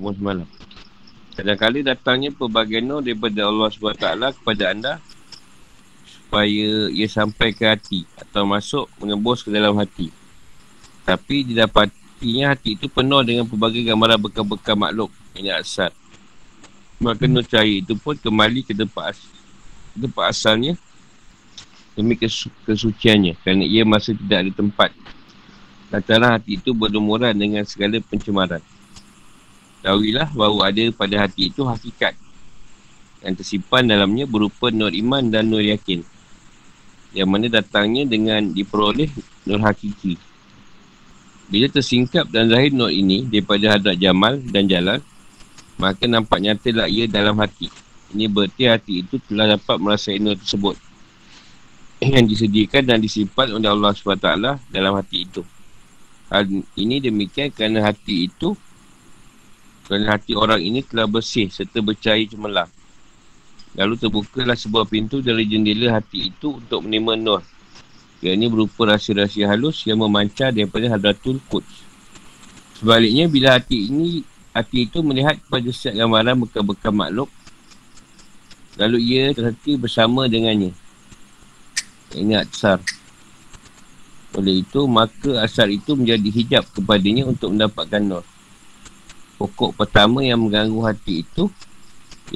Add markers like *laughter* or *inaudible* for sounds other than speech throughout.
semua semalam. Kadang-kadang datangnya pelbagai nur daripada Allah SWT kepada anda supaya ia sampai ke hati atau masuk menembus ke dalam hati. Tapi didapatinya hati itu penuh dengan pelbagai gambaran bekal-bekal makhluk ini asal. Maka nur cahaya itu pun kembali ke tempat, as- tempat asalnya demi kesu- kesuciannya kerana ia masih tidak ada tempat. Lantaran hati itu berlumuran dengan segala pencemaran. Tahuilah bahawa ada pada hati itu hakikat yang tersimpan dalamnya berupa nur iman dan nur yakin yang mana datangnya dengan diperoleh nur hakiki. Bila tersingkap dan zahir nur ini daripada hadrat Jamal dan Jalal, maka nampak nyatalah ia dalam hati. Ini berarti hati itu telah dapat merasai nur tersebut *clears throat* yang disediakan dan disimpan oleh Allah SWT dalam hati itu. Hal ini demikian kerana hati itu kerana hati orang ini telah bersih serta bercahaya cemerlang. Lalu terbukalah sebuah pintu dari jendela hati itu untuk menerima nur. Yang ini berupa rahsia-rahsia halus yang memancar daripada Hadratul Quds. Sebaliknya, bila hati ini hati itu melihat kepada setiap gambaran bekal-bekal makhluk, lalu ia terhenti bersama dengannya. Ingat besar. Oleh itu, maka asal itu menjadi hijab kepadanya untuk mendapatkan nur pokok pertama yang mengganggu hati itu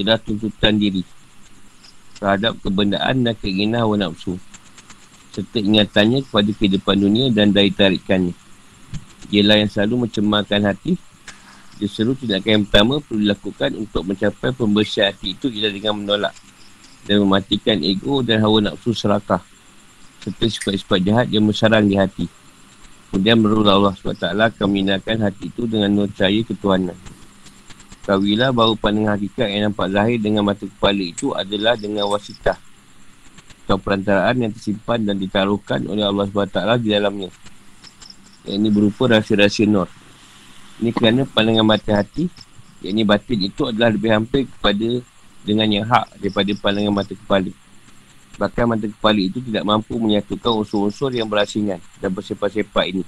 ialah tuntutan diri terhadap kebendaan dan keinginan hawa nafsu serta ingatannya kepada kehidupan dunia dan dari tarikannya. Ialah yang selalu mencemarkan hati. Justru tindakan yang pertama perlu dilakukan untuk mencapai pembersihan hati itu ialah dengan menolak dan mematikan ego dan hawa nafsu serakah serta sifat-sifat jahat yang bersarang di hati. Kemudian menurut Allah SWT akan meminahkan hati itu dengan nur cahaya ketuhanan. Kawilah bahawa pandangan hakikat yang nampak zahir dengan mata kepala itu adalah dengan wasitah atau perantaraan yang tersimpan dan ditaruhkan oleh Allah SWT di dalamnya. Yang ini berupa rahsia-rahsia nur. Ini kerana pandangan mata hati, yang ini batin itu adalah lebih hampir kepada dengan yang hak daripada pandangan mata kepala. Bahkan mata kepala itu tidak mampu menyatukan unsur-unsur yang berasingan dan bersepak-sepak ini.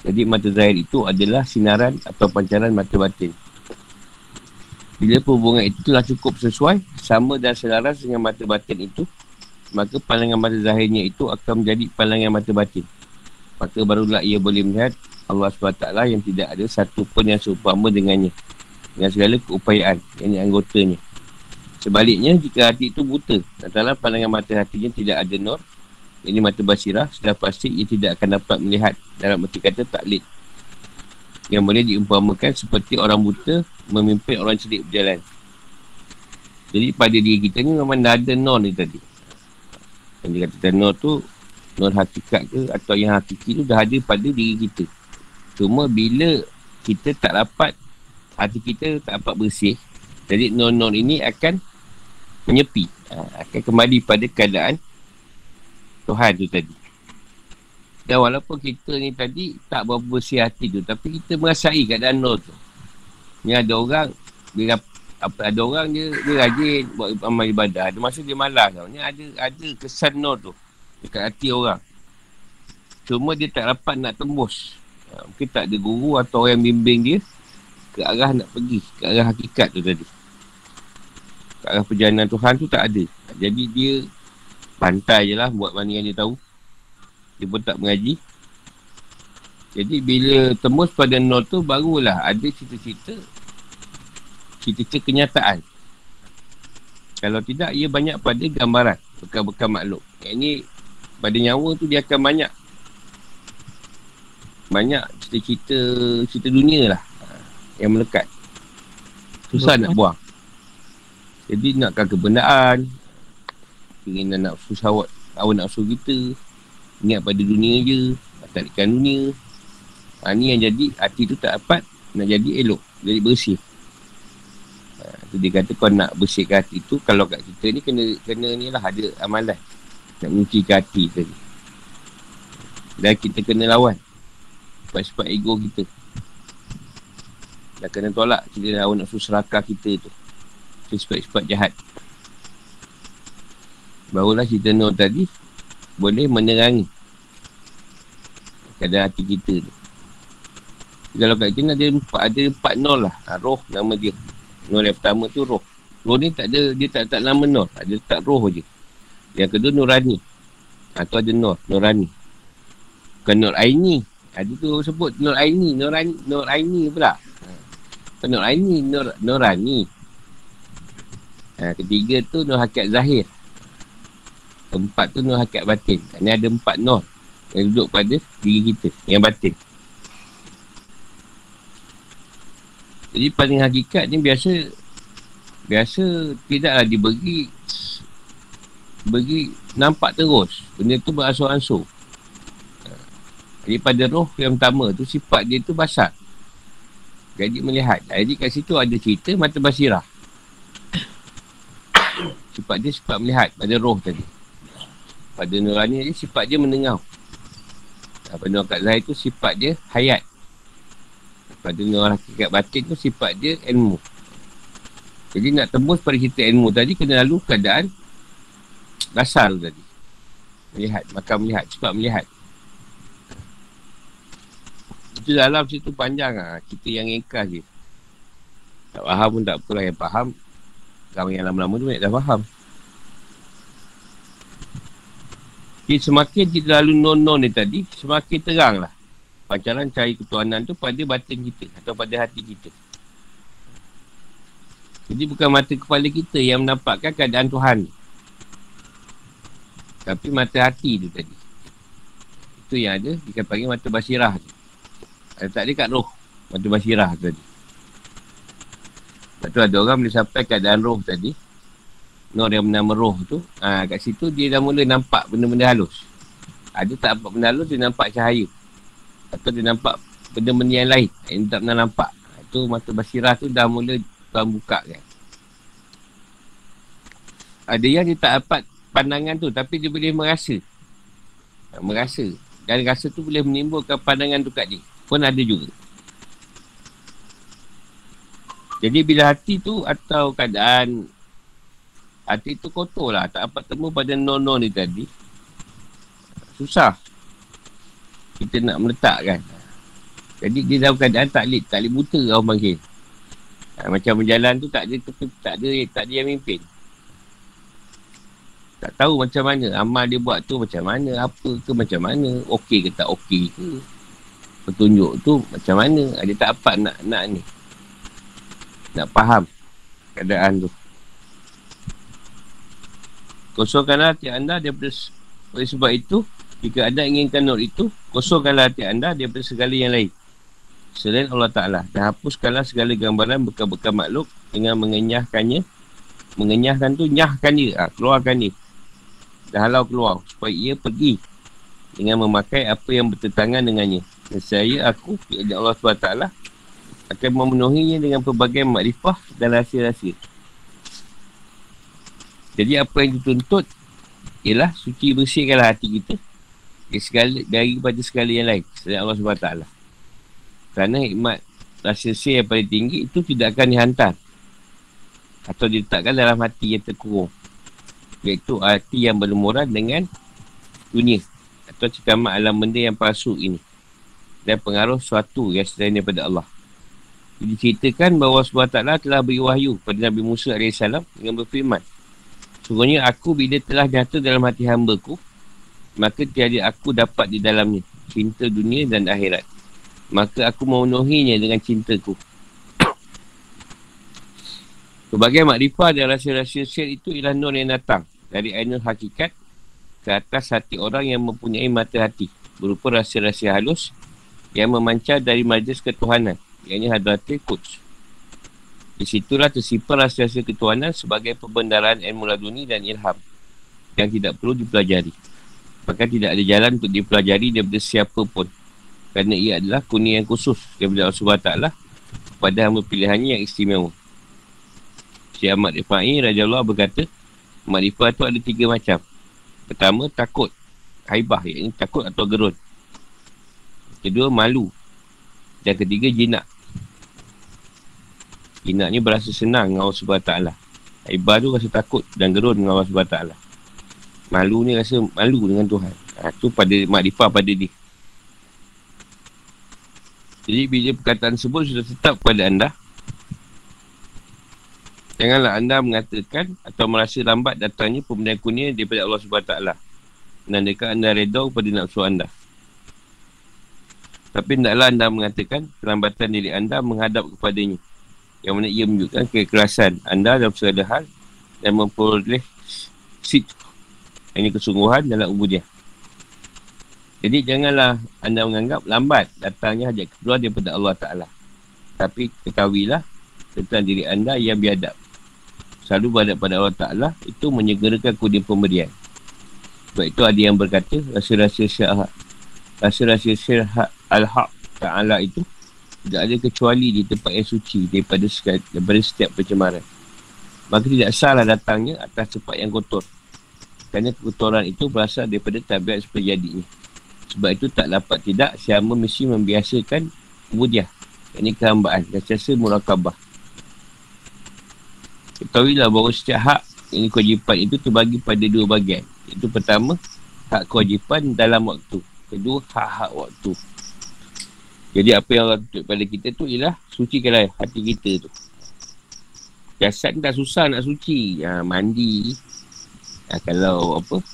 Jadi mata zahir itu adalah sinaran atau pancaran mata batin. Bila perhubungan itu telah cukup sesuai, sama dan selaras dengan mata batin itu, maka pandangan mata zahirnya itu akan menjadi pandangan mata batin. Maka barulah ia boleh melihat Allah SWT yang tidak ada satu pun yang seumpama dengannya. Dengan segala keupayaan yang anggotanya. Sebaliknya, jika hati itu buta, antara pandangan mata hatinya tidak ada nur, ini mata basirah, sudah pasti ia tidak akan dapat melihat dalam arti kata taklid. Yang boleh diumpamakan seperti orang buta memimpin orang cedik berjalan. Jadi pada diri kita ni memang dah ada nur ni tadi. Yang dia kata nur tu, nur hakikat ke atau yang hakiki tu dah ada pada diri kita. Cuma bila kita tak dapat, hati kita tak dapat bersih, jadi nur-nur ini akan menyepi. Ha, akan kembali pada keadaan Tuhan tu tadi. Dan walaupun kita ni tadi tak berapa bersih hati tu, tapi kita merasai keadaan nur tu. Ni ada orang, dia apa ada orang dia, dia rajin buat amal ibadah. Ada masa dia malas tau. Ni ada ada kesan nur tu dekat hati orang. Cuma dia tak dapat nak tembus. Ha, mungkin tak ada guru atau orang yang bimbing dia ke arah nak pergi, ke arah hakikat tu tadi. Ke arah perjalanan Tuhan tu tak ada. Jadi dia pantai je lah buat mana yang dia tahu. Dia pun tak mengaji. Jadi bila tembus pada nol tu barulah ada cerita-cerita cerita-cerita kenyataan. Kalau tidak, ia banyak pada gambaran bekal-bekal makhluk. Yang ini pada nyawa tu dia akan banyak banyak cerita-cerita cerita dunia lah yang melekat. Susah nak buang. Jadi nakkan kebendaan, keinginan nak susah awak nafsu kita, ingat pada dunia je, tarikan dunia. Ha, ni yang jadi hati tu tak dapat nak jadi elok, jadi bersih. Ha, dia kata kau nak bersihkan hati tu, kalau kat kita ni kena kena ni lah ada amalan. Nak menyucikan hati tadi. Dan kita kena lawan. Sebab-sebab ego kita. Dah kena tolak kita lawan nafsu serakah kita tu. Sebab-sebab jahat. Barulah cerita Nur tadi boleh menerangi keadaan hati kita tu. Kalau kat sini ada empat, ada empat nol lah. Ha, roh nama dia. Nol yang pertama tu roh. Roh ni tak ada, dia tak tak nama nol. Ada tak roh je. Yang kedua nurani. Atau ha, ada nur, nurani. Bukan nur aini. Ada tu sebut nur aini, nurani, nur aini pula. Bukan nur aini, nur, nurani. Ha, ketiga tu nur hakikat zahir. Keempat tu nur hakikat batin. Ini ada empat nur yang duduk pada diri kita, yang batin. Jadi paling hakikat ni biasa biasa tidaklah diberi bagi nampak terus benda tu beransur-ansur jadi pada roh yang pertama tu sifat dia tu basar jadi melihat jadi kat situ ada cerita mata basirah sifat dia sifat melihat pada roh tadi. Pada nurani ni sifat dia mendengar pada nur kat zahir tu sifat dia hayat. Pada nur hakikat batin tu sifat dia ilmu. Jadi nak tembus pada cerita ilmu tadi kena lalu keadaan Dasar tadi. Melihat Makan melihat Cepat melihat. Itu dalam situ panjang lah Kita yang ingkar je. Tak faham pun tak apalah Yang faham Kamu yang lama-lama tu Dah faham Jadi semakin kita lalu non-non ni tadi Semakin terang lah Pancaran cahaya ketuanan tu pada batin kita Atau pada hati kita Jadi bukan mata kepala kita yang menampakkan keadaan Tuhan tapi mata hati tu tadi. Itu yang ada. Dia panggil mata basirah tu. Ada tak ada kat roh. Mata basirah tu tadi. Lepas tu ada orang boleh sampai keadaan roh tadi. Nur yang bernama roh tu. Ha, kat situ dia dah mula nampak benda-benda halus. Ada tak nampak benda halus, dia nampak cahaya. Atau dia nampak benda-benda yang lain. Yang tak pernah nampak. Itu mata basirah tu dah mula tuan buka kan. Ada yang dia tak dapat pandangan tu tapi dia boleh merasa ha, merasa dan rasa tu boleh menimbulkan pandangan tu kat dia pun ada juga jadi bila hati tu atau keadaan hati tu kotor lah. Tak apa temu pada non-non ni tadi. Susah. Kita nak meletakkan. Jadi dia dalam keadaan taklid taklid buta orang panggil. Ha, macam berjalan tu tak ada tak ada tak ada yang mimpin. Tak tahu macam mana. Amal dia buat tu macam mana, apa ke macam mana, okey ke tak okey ke. Petunjuk tu macam mana, dia tak dapat nak nak ni. Nak faham keadaan tu. Kosongkanlah hati anda daripada oleh sebab itu, jika anda inginkan nur itu, kosongkanlah hati anda daripada segala yang lain. Selain Allah Ta'ala. Dan hapuskanlah segala gambaran bekas-bekas makhluk dengan mengenyahkannya. Mengenyahkan tu, nyahkan dia. Ha, keluarkan dia dan halau keluar supaya ia pergi dengan memakai apa yang bertentangan dengannya. Dan saya, aku, ya Allah SWT akan memenuhinya dengan pelbagai makrifah dan rahsia-rahsia. Jadi apa yang dituntut ialah suci bersihkanlah hati kita dari segala, daripada segala yang lain selain Allah SWT. Kerana hikmat rahsia yang paling tinggi itu tidak akan dihantar atau diletakkan dalam hati yang terkurung iaitu hati yang berlumuran dengan dunia atau cikamat alam benda yang palsu ini dan pengaruh suatu yang selain daripada Allah. Diceritakan bahawa SWT telah beri wahyu kepada Nabi Musa AS dengan berfirman Sungguhnya aku bila telah nyata dalam hati hamba ku Maka tiada aku dapat di dalamnya Cinta dunia dan akhirat. Maka aku memenuhinya dengan cintaku. *coughs* Sebagai makrifah dan rahsia-rahsia sir itu ialah nur yang datang dari ainul hakikat ke atas hati orang yang mempunyai mata hati berupa rahsia-rahsia halus yang memancar dari majlis ketuhanan iaitu hadratil quds di situlah tersimpan rahsia-rahsia ketuhanan sebagai pembendaraan ilmu laduni dan ilham yang tidak perlu dipelajari bahkan tidak ada jalan untuk dipelajari daripada siapa pun kerana ia adalah kuning yang khusus daripada Allah SWT pada hamba pilihannya yang istimewa Syekh Ahmad Rifai Raja Allah berkata Makrifah tu ada tiga macam. Pertama, takut. Haibah, iaitu takut atau gerun. Kedua, malu. Dan ketiga, jinak. Jinak ni berasa senang dengan Allah SWT. Haibah tu rasa takut dan gerun dengan Allah SWT. Malu ni rasa malu dengan Tuhan. Ha, tu pada makrifah pada dia. Jadi bila perkataan tersebut sudah tetap pada anda, janganlah anda mengatakan atau merasa lambat datangnya pemberian kurnia daripada Allah SWT. Menandakan anda reda kepada nafsu anda. Tapi tidaklah anda mengatakan perlambatan diri anda menghadap kepadanya. Yang mana ia menunjukkan kekerasan anda dalam segala hal dan memperoleh sit ini kesungguhan dalam ubudiah. Jadi janganlah anda menganggap lambat datangnya hajat keluar daripada Allah Ta'ala. Tapi ketahuilah tentang diri anda yang biadab. Selalu berhadap pada Allah Ta'ala itu menyegerakan kudin pemberian. Sebab itu ada yang berkata rasa-rasa syahak. Rasa-rasa syahak al-haq Ta'ala itu tidak ada kecuali di tempat yang suci daripada, daripada setiap pencemaran. Maka tidak salah datangnya atas tempat yang kotor. Kerana kekotoran itu berasal daripada tabiat seperti jadinya. Sebab itu tak dapat tidak siapa mesti membiasakan kemudian. Ini kehambaan. Kasiasa murakabah. Ketahuilah bahawa setiap hak ini kewajipan itu terbagi pada dua bagian. Itu pertama, hak kewajipan dalam waktu. Kedua, hak-hak waktu. Jadi apa yang Allah tutup pada kita tu ialah sucikanlah hati kita tu. Jasad ni tak susah nak suci. Ha, mandi. Ha, kalau apa,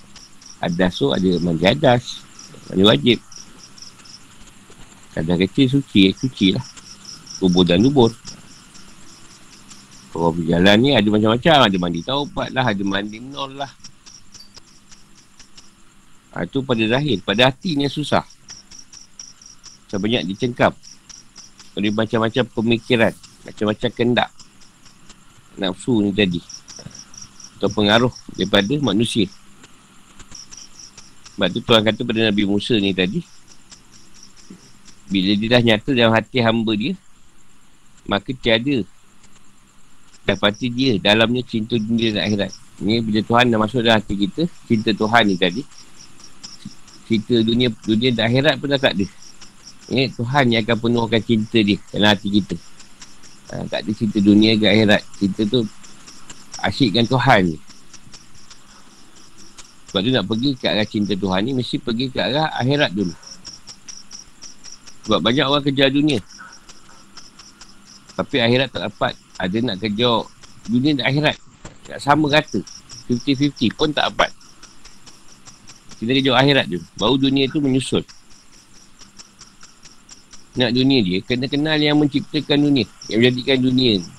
adas tu ada mandi adas. Mandi wajib. Kadang kecil suci, eh, suci lah. Kubur dan lubur. Kalau berjalan ni ada macam-macam. Ada mandi taubat lah, ada mandi nol lah. Ha, itu pada zahir. Pada hati ni susah. Sebanyak dicengkap. Oleh macam-macam pemikiran. Macam-macam kendak. Nafsu ni tadi. Atau pengaruh daripada manusia. Sebab tu Tuhan kata pada Nabi Musa ni tadi. Bila dia dah nyata dalam hati hamba dia. Maka tiada. Dapati dia dalamnya cinta dunia dan akhirat. Ini bila Tuhan dah masuk dalam hati kita. Cinta Tuhan ni tadi. Cinta dunia dunia dan akhirat pun dah tak ada. Ini Tuhan yang akan penuhkan cinta dia dalam hati kita. Ha, tak ada cinta dunia ke akhirat. Cinta tu asyikkan Tuhan. Sebab tu nak pergi ke arah cinta Tuhan ni Mesti pergi ke arah akhirat dulu. Sebab banyak orang kejar dunia. Tapi akhirat tak dapat. Ada nak kejar dunia dan akhirat. Tak sama rata. 50-50 pun tak dapat. Kita kejar akhirat dulu Baru dunia tu menyusul Nak dunia dia Kena kenal yang menciptakan dunia Yang menjadikan dunia. Ni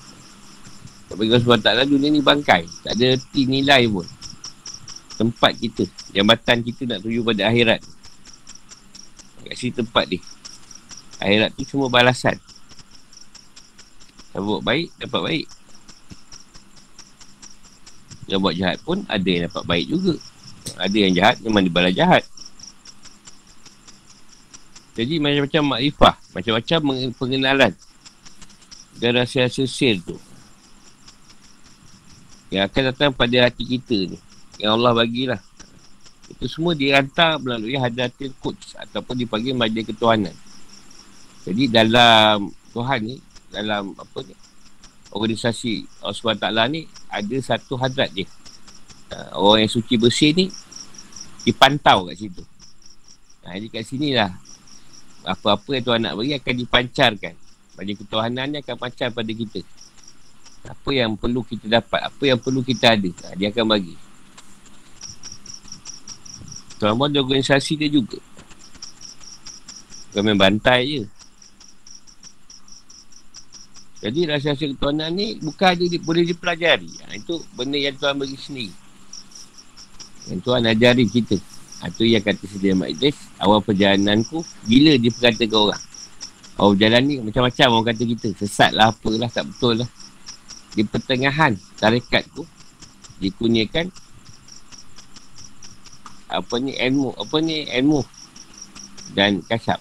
Bagi sebab taklah dunia ni bangkai. Tak ada erti nilai pun. Tempat kita jambatan kita nak tuju pada akhirat. Kat sini tempat dia. Akhirat tu cuma balasan. Kalau buat baik dapat baik. Yang buat jahat pun ada yang dapat baik juga. Ada yang jahat memang dibalas jahat jadi macam-macam makrifah macam-macam pengenalan dan rasa-rasa sir tu yang akan datang pada hati kita ni yang Allah bagilah. Itu semua dihantar melalui hadatil coach ataupun dipanggil majlis ketuhanan. Jadi dalam Tuhan ni, dalam apa ni, organisasi Allah SWT ni, ada satu hadrat dia. Uh, orang yang suci bersih ni, dipantau kat situ. Nah, jadi kat sini lah, apa-apa yang Tuhan nak beri akan dipancarkan. Majlis ketuhanan ni akan pancar pada kita. Apa yang perlu kita dapat, apa yang perlu kita ada, nah, dia akan bagi. Tuan pun ada organisasi dia juga. Bukan main bantai je. Jadi rasa-rasa ketuanan ni bukan ada boleh dipelajari. Ha, itu benda yang Tuhan bagi sendiri. Yang Tuhan ajari kita. Itu yang kata sedia Majlis. Awal perjalananku, gila dia berkata ke orang. Awal perjalanan ni macam-macam orang kata kita. Sesat lah, apalah, tak betul lah. Di pertengahan tarikatku, dikunyakan apa ni ilmu apa ni ilmu dan kasap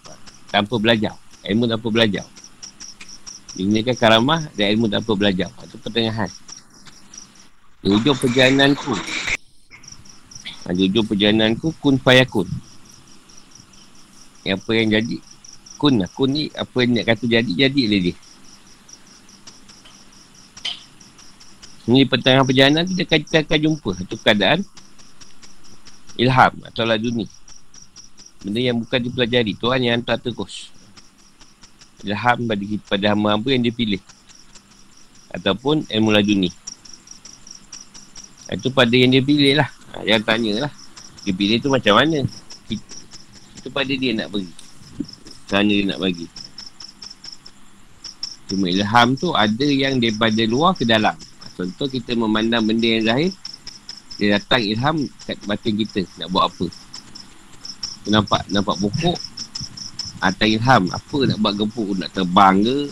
tanpa belajar ilmu tanpa belajar ini kan karamah dan ilmu tanpa belajar itu pertengahan di ujung perjalananku di ujung perjalananku kun fayakun yang apa yang jadi kun lah kun ni apa yang nak kata jadi jadi lah dia ini pertengahan perjalanan kita akan, akan jumpa satu keadaan ilham atau laduni. Benda yang bukan dipelajari. Tuhan yang hantar terus. ilham pada, pada hamba-hamba yang dia pilih. Ataupun ilmu laduni. Itu pada yang dia pilih lah. Ha, jangan tanya lah. Dia pilih tu macam mana. Itu pada dia nak bagi. Sana dia nak bagi. Cuma ilham tu ada yang daripada luar ke dalam. Contoh kita memandang benda yang zahir. Dia datang ilham kat batin kita. Nak buat apa. Nampak nampak pokok Atas ilham Apa nak buat gempur Nak terbang ke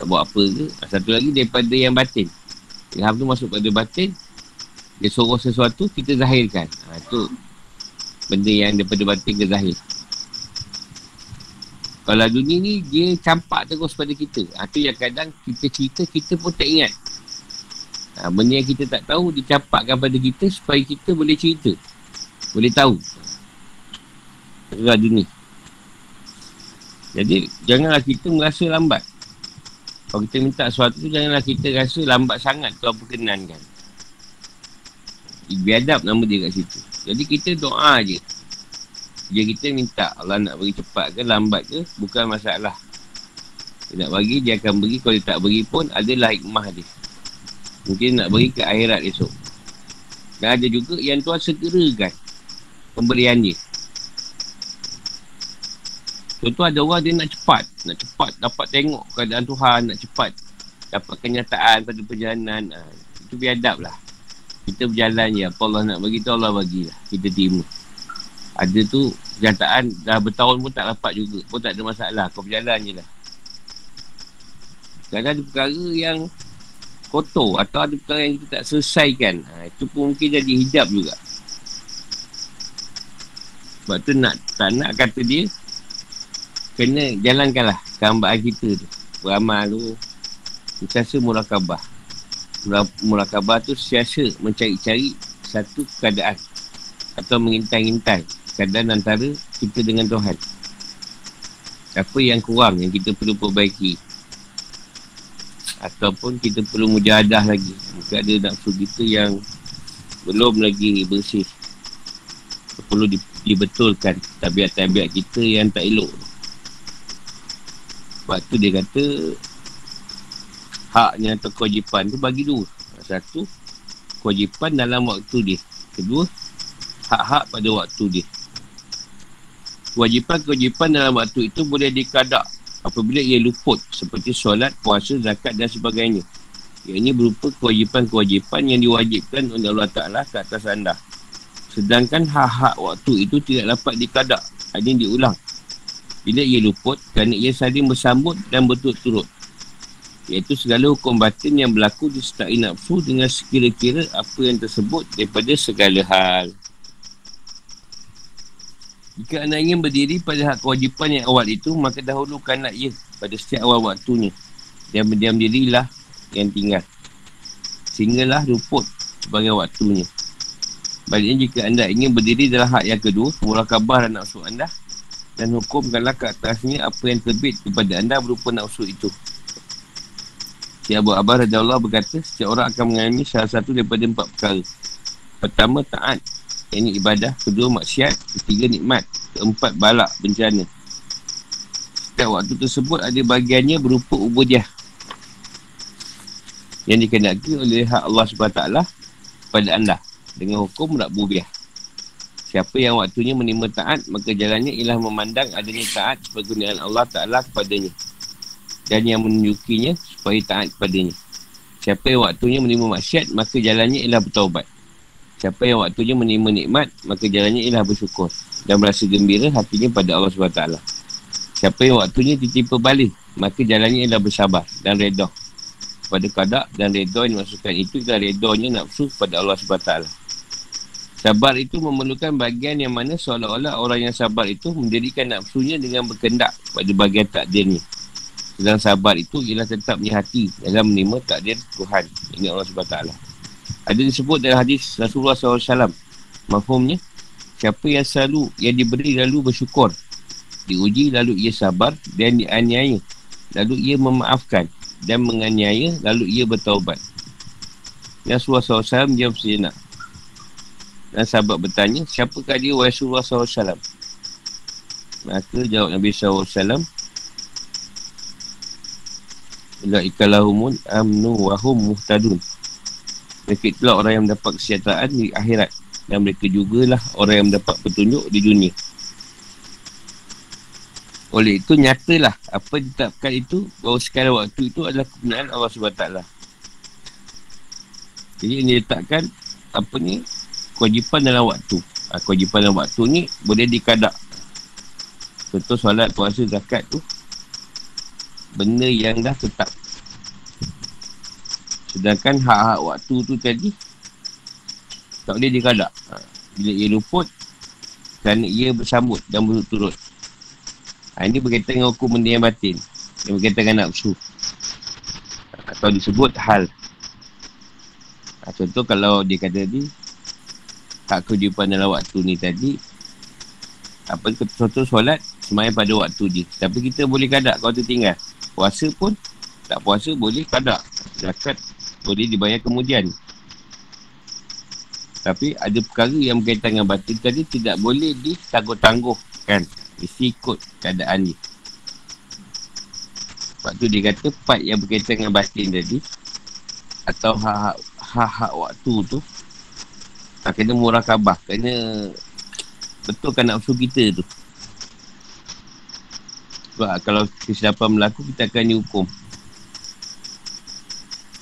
Nak buat apa ke Satu lagi daripada yang batin Ilham tu masuk pada batin Dia suruh sesuatu Kita zahirkan. Ha, Itu Benda yang daripada batin ke zahir. Kalau dunia ni Dia campak terus pada kita. Ha, Itu yang kadang kita cerita Kita pun tak ingat. Ha, Benda yang kita tak tahu Dicampakkan pada kita Supaya kita boleh cerita. Boleh tahu. Raja ni Jadi Janganlah kita merasa lambat. Kalau kita minta sesuatu Janganlah kita rasa lambat sangat Tuan perkenankan Biadab nama dia kat situ. Jadi kita doa je. Dia kita minta Allah nak beri cepat ke lambat ke Bukan masalah. Dia nak bagi dia akan beri. Kalau dia tak beri pun Adalah hikmah dia. Mungkin nak beri ke akhirat esok. Dan ada juga yang tuan segerakan Pemberian dia. Contoh ada orang dia nak cepat. Nak cepat dapat tengok keadaan Tuhan Nak cepat dapat kenyataan pada perjalanan. Ha, Itu biadab lah Kita berjalan je. Apa Allah nak bagi tu Allah bagilah Kita terima Ada tu kenyataan dah bertahun pun tak dapat juga. Pun tak ada masalah. Kau berjalan je lah. Kadang ada perkara yang kotor Atau ada perkara yang kita tak selesaikan. Ha, Itu pun mungkin jadi hijab juga. Sebab tu nak tak nak kata dia kena jalankanlah kehambaan kita tu. Beramal tu. Siasa murakabah. Murakabah tu siasa mencari-cari satu keadaan. Atau mengintai-intai keadaan antara kita dengan Tuhan. Apa yang kurang yang kita perlu perbaiki. Ataupun kita perlu mujahadah lagi. Mungkin ada nafsu kita yang belum lagi bersih. Perlu dibetulkan tabiat-tabiat kita yang tak elok tu. Sebab tu dia kata Haknya atau kewajipan tu bagi dua. Satu Kewajipan dalam waktu dia. Kedua Hak-hak pada waktu dia. Kewajipan-kewajipan dalam waktu itu boleh dikadak Apabila ia luput Seperti solat, puasa, zakat dan sebagainya. Yang ini berupa kewajipan-kewajipan yang diwajibkan oleh Allah Ta'ala ke atas anda. Sedangkan hak-hak waktu itu tidak dapat dikadak. Ada yang diulang. Bila ia luput kerana ia saling bersambut dan berturut-turut iaitu segala hukum batin yang berlaku disertai nafsu dengan sekira-kira apa yang tersebut daripada segala hal. Jika anda ingin berdiri pada hak kewajipan yang awal itu maka dahulukanlah ia pada setiap awal waktunya. Dan berdiam dirilah yang tinggal. Sehinggalah luput sebagai waktunya. Baliknya jika anda ingin berdiri dalam hak yang kedua, mula kabar dan nafsu anda, dan hukumkanlah ke atasnya apa yang terbit kepada anda berupa nafsu itu. Si Abu Abbas Raja Allah berkata, setiap orang akan mengalami salah satu daripada empat perkara. Pertama, taat. Ini ibadah. Kedua, maksiat. Ketiga, nikmat. Keempat, balak, bencana. Setiap waktu tersebut ada bagiannya berupa ubudiah. Yang dikenaki oleh hak Allah SWT pada anda. Dengan hukum Rabbubiah. Siapa yang waktunya menerima taat, maka jalannya ialah memandang adanya taat sebagai Allah Ta'ala kepadanya. Dan yang menunjukinya supaya taat kepadanya. Siapa yang waktunya menerima maksiat, maka jalannya ialah bertaubat. Siapa yang waktunya menerima nikmat, maka jalannya ialah bersyukur. Dan merasa gembira hatinya pada Allah SWT. Siapa yang waktunya ditimpa balik, maka jalannya ialah bersabar dan redha. Pada kadak dan redha yang dimaksudkan itu adalah redhanya nafsu pada Allah SWT. Sabar itu memerlukan bagian yang mana seolah-olah orang yang sabar itu mendirikan nafsunya dengan berkendak pada bagian takdirnya. Sedang sabar itu ialah tetap punya hati dalam menerima takdir Tuhan. Ini Allah SWT. Ada disebut dalam hadis Rasulullah SAW. Mafhumnya, siapa yang selalu yang diberi lalu bersyukur. Diuji lalu ia sabar dan dianiaya. Lalu ia memaafkan dan menganiaya lalu ia bertaubat. Rasulullah SAW jawab sejenak. Dan sahabat bertanya, siapakah dia Rasulullah SAW? Maka jawab Nabi SAW, Ila amnu wahum muhtadun. Mereka itulah orang yang mendapat kesihatan di akhirat. Dan mereka jugalah orang yang mendapat petunjuk di dunia. Oleh itu nyatalah apa ditetapkan itu bahawa sekali waktu itu adalah kebenaran Allah SWT. Jadi ini letakkan apa ni kewajipan dalam waktu. Ha, kewajipan dalam waktu ni boleh dikadak. Contoh solat, puasa, zakat tu benda yang dah tetap. Sedangkan hak-hak waktu tu tadi tak boleh dikadak. Ha, bila ia luput kerana ia bersambut dan berturut-turut. Ha, ini berkaitan dengan hukum benda yang batin. Yang berkaitan dengan nafsu. Atau disebut hal. Ha, contoh kalau dia kata tadi, hak kehidupan dalam waktu ni tadi, apa contoh solat, semayang pada waktu je. Tapi kita boleh kadak kalau tinggal. Puasa pun, tak puasa boleh kadak. Zakat boleh dibayar kemudian. Tapi ada perkara yang berkaitan dengan batin tadi tidak boleh ditangguh-tangguh kan. Mesti ikut keadaan ni. Sebab tu dia kata part yang berkaitan dengan batin tadi atau hak-hak waktu tu tak kena murah kabah. Kena betulkan nafsu kita tu. Sebab kalau kesilapan berlaku, kita akan dihukum.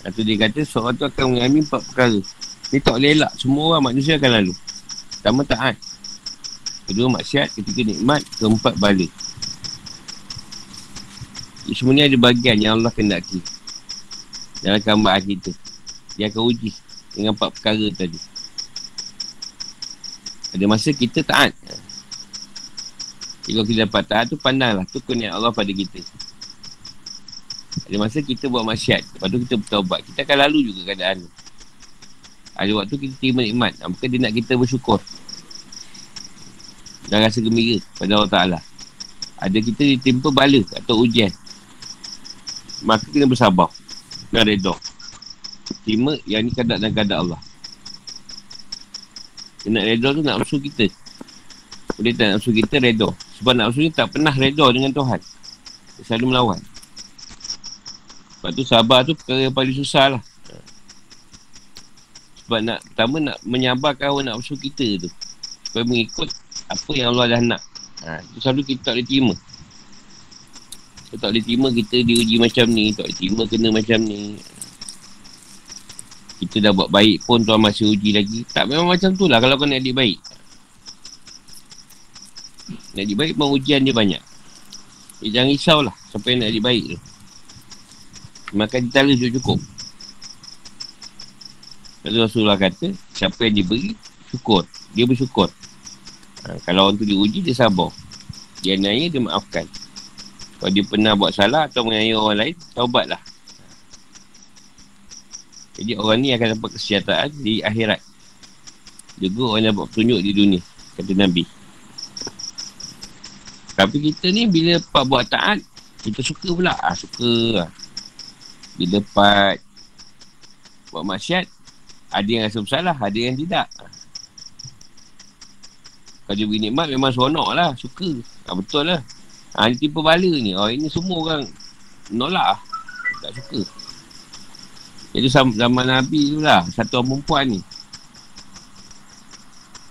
Lepas dia kata, seorang tu akan mengalami empat perkara. Ni tak boleh elak. Semua orang manusia akan lalu. Pertama taat. Kedua maksiat, ketiga nikmat, keempat balik. Semua ni ada bagian yang Allah kendaki. Dalam gambar kita. Dia akan uji dengan empat perkara tadi. Ada masa kita taat. Kalau kita dapat taat tu pandanglah. Tu kuniat Allah pada kita. Ada masa kita buat maksiat. Lepas tu kita bertaubat. Kita akan lalu juga keadaan tu. Ada waktu kita terima nikmat. Maka dia nak kita bersyukur dan rasa gembira pada Allah Ta'ala. Ada kita ditimpa bala atau ujian. Maka kita bersabar dan reda. Terima yang ni kadang dan kadang Allah. Nak reda tu nak nafsu kita. Boleh tak nafsu kita reda. Sebab nafsu ni tak pernah reda dengan Tuhan. Dia selalu melawan. Sebab tu sabar tu perkara yang paling susah lah. Sebab nak, pertama nak menyabarkan hawa nafsu kita tu. Supaya mengikut apa yang Allah dah nak. Ha, itu selalu kita tak boleh terima. Kita tak boleh terima kita diuji macam ni. Tak boleh terima kena macam ni. Kita dah buat baik pun tuan masih uji lagi. Tak memang macam tu lah kalau kau nak adik baik. Nak baik memang ujian dia banyak. Eh, jangan risau lah sampai nak baik tu. Makan di tala cukup. Lalu Rasulullah kata, siapa yang diberi, syukur. Dia bersyukur. Ha, kalau orang tu diuji, dia sabar. Dia naya, dia maafkan. Kalau dia pernah buat salah atau menganiaya orang lain, taubatlah. Jadi orang ni akan dapat kesejahteraan di akhirat. Juga orang yang dapat petunjuk di dunia. Kata Nabi. Tapi kita ni bila part buat taat, kita suka pula. Ah, suka lah. Bila part buat maksiat, ada yang rasa bersalah, ada yang tidak. Kalau dia beri nikmat memang seronok lah. Suka. Ha, betul lah. Ha, ni tipe bala ni. Oh, ini semua orang nolak lah. Tak suka. Jadi zaman Nabi tu lah. Satu orang perempuan ni.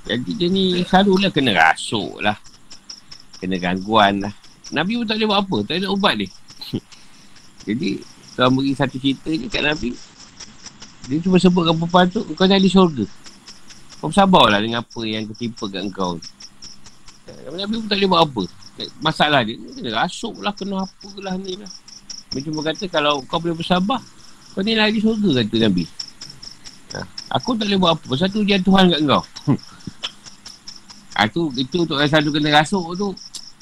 Jadi dia ni selalulah kena rasuk lah. Kena gangguan lah. Nabi pun tak boleh buat apa. Tak ada ubat dia. *laughs* Jadi, Tuhan beri satu cerita je kat Nabi. Dia cuma sebutkan perempuan tu, kau nak di syurga. Kau bersabarlah dengan apa yang ketimpa kat kau. Nabi pun tak boleh buat apa. Masalah dia, kena rasuk lah, kena apa lah ni lah. Dia cuma kata kalau kau boleh bersabar, kau ni lagi surga kata Nabi. Ha, aku tak boleh buat apa. Pasal tu ujian Tuhan kat kau. *laughs* ha, tu, itu untuk selalu kena rasuk tu.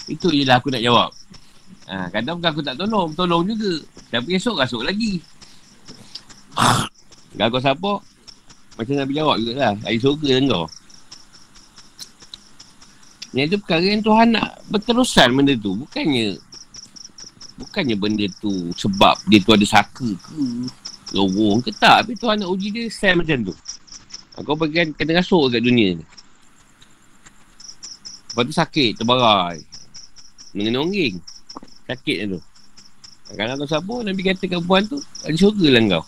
Itu je lah aku nak jawab. Ha, kadang bukan aku tak tolong, tolong juga. Tapi esok rasuk lagi. *coughs* Kalau kau siapa, macam Nabi jawab juga lah. Air surga dengan kau. Yang tu perkara yang Tuhan nak berterusan benda tu. Bukannya Bukannya benda tu sebab dia tu ada saka ke Lorong ke tak Tapi Tuhan nak uji dia sel macam tu Kau bagian kena rasuk kat dunia ni Lepas tu sakit terbarai Mengenongging Sakit tu Kalau kau sabar, Nabi kata kat perempuan tu, ada syurga lah kau.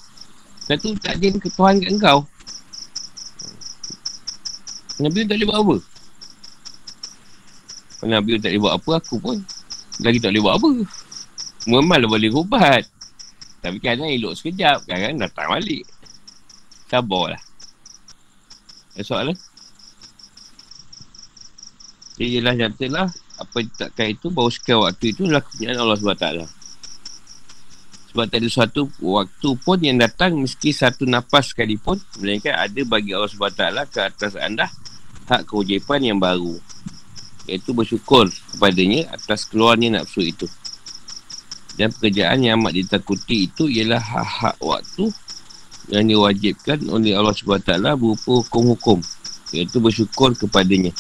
Satu takdir ke Tuhan kat kau. Nabi tak boleh buat apa. Kalau Nabi tak boleh buat apa, aku pun lagi tak boleh buat apa. Memang lah boleh ubat. Tapi kadang elok sekejap, kadang datang balik. Sabarlah. Ada soalan? Jadi jelas nyatalah apa yang ditetapkan itu bahawa sekian waktu itu adalah kepunyaan Allah SWT. Sebab tak ada suatu waktu pun yang datang meski satu nafas sekalipun melainkan ada bagi Allah SWT ke atas anda hak kewajipan yang baru iaitu bersyukur kepadanya atas keluarnya nafsu itu. Dan pekerjaan yang amat ditakuti itu ialah hak-hak waktu yang diwajibkan oleh Allah SWT berupa hukum-hukum iaitu bersyukur kepadanya.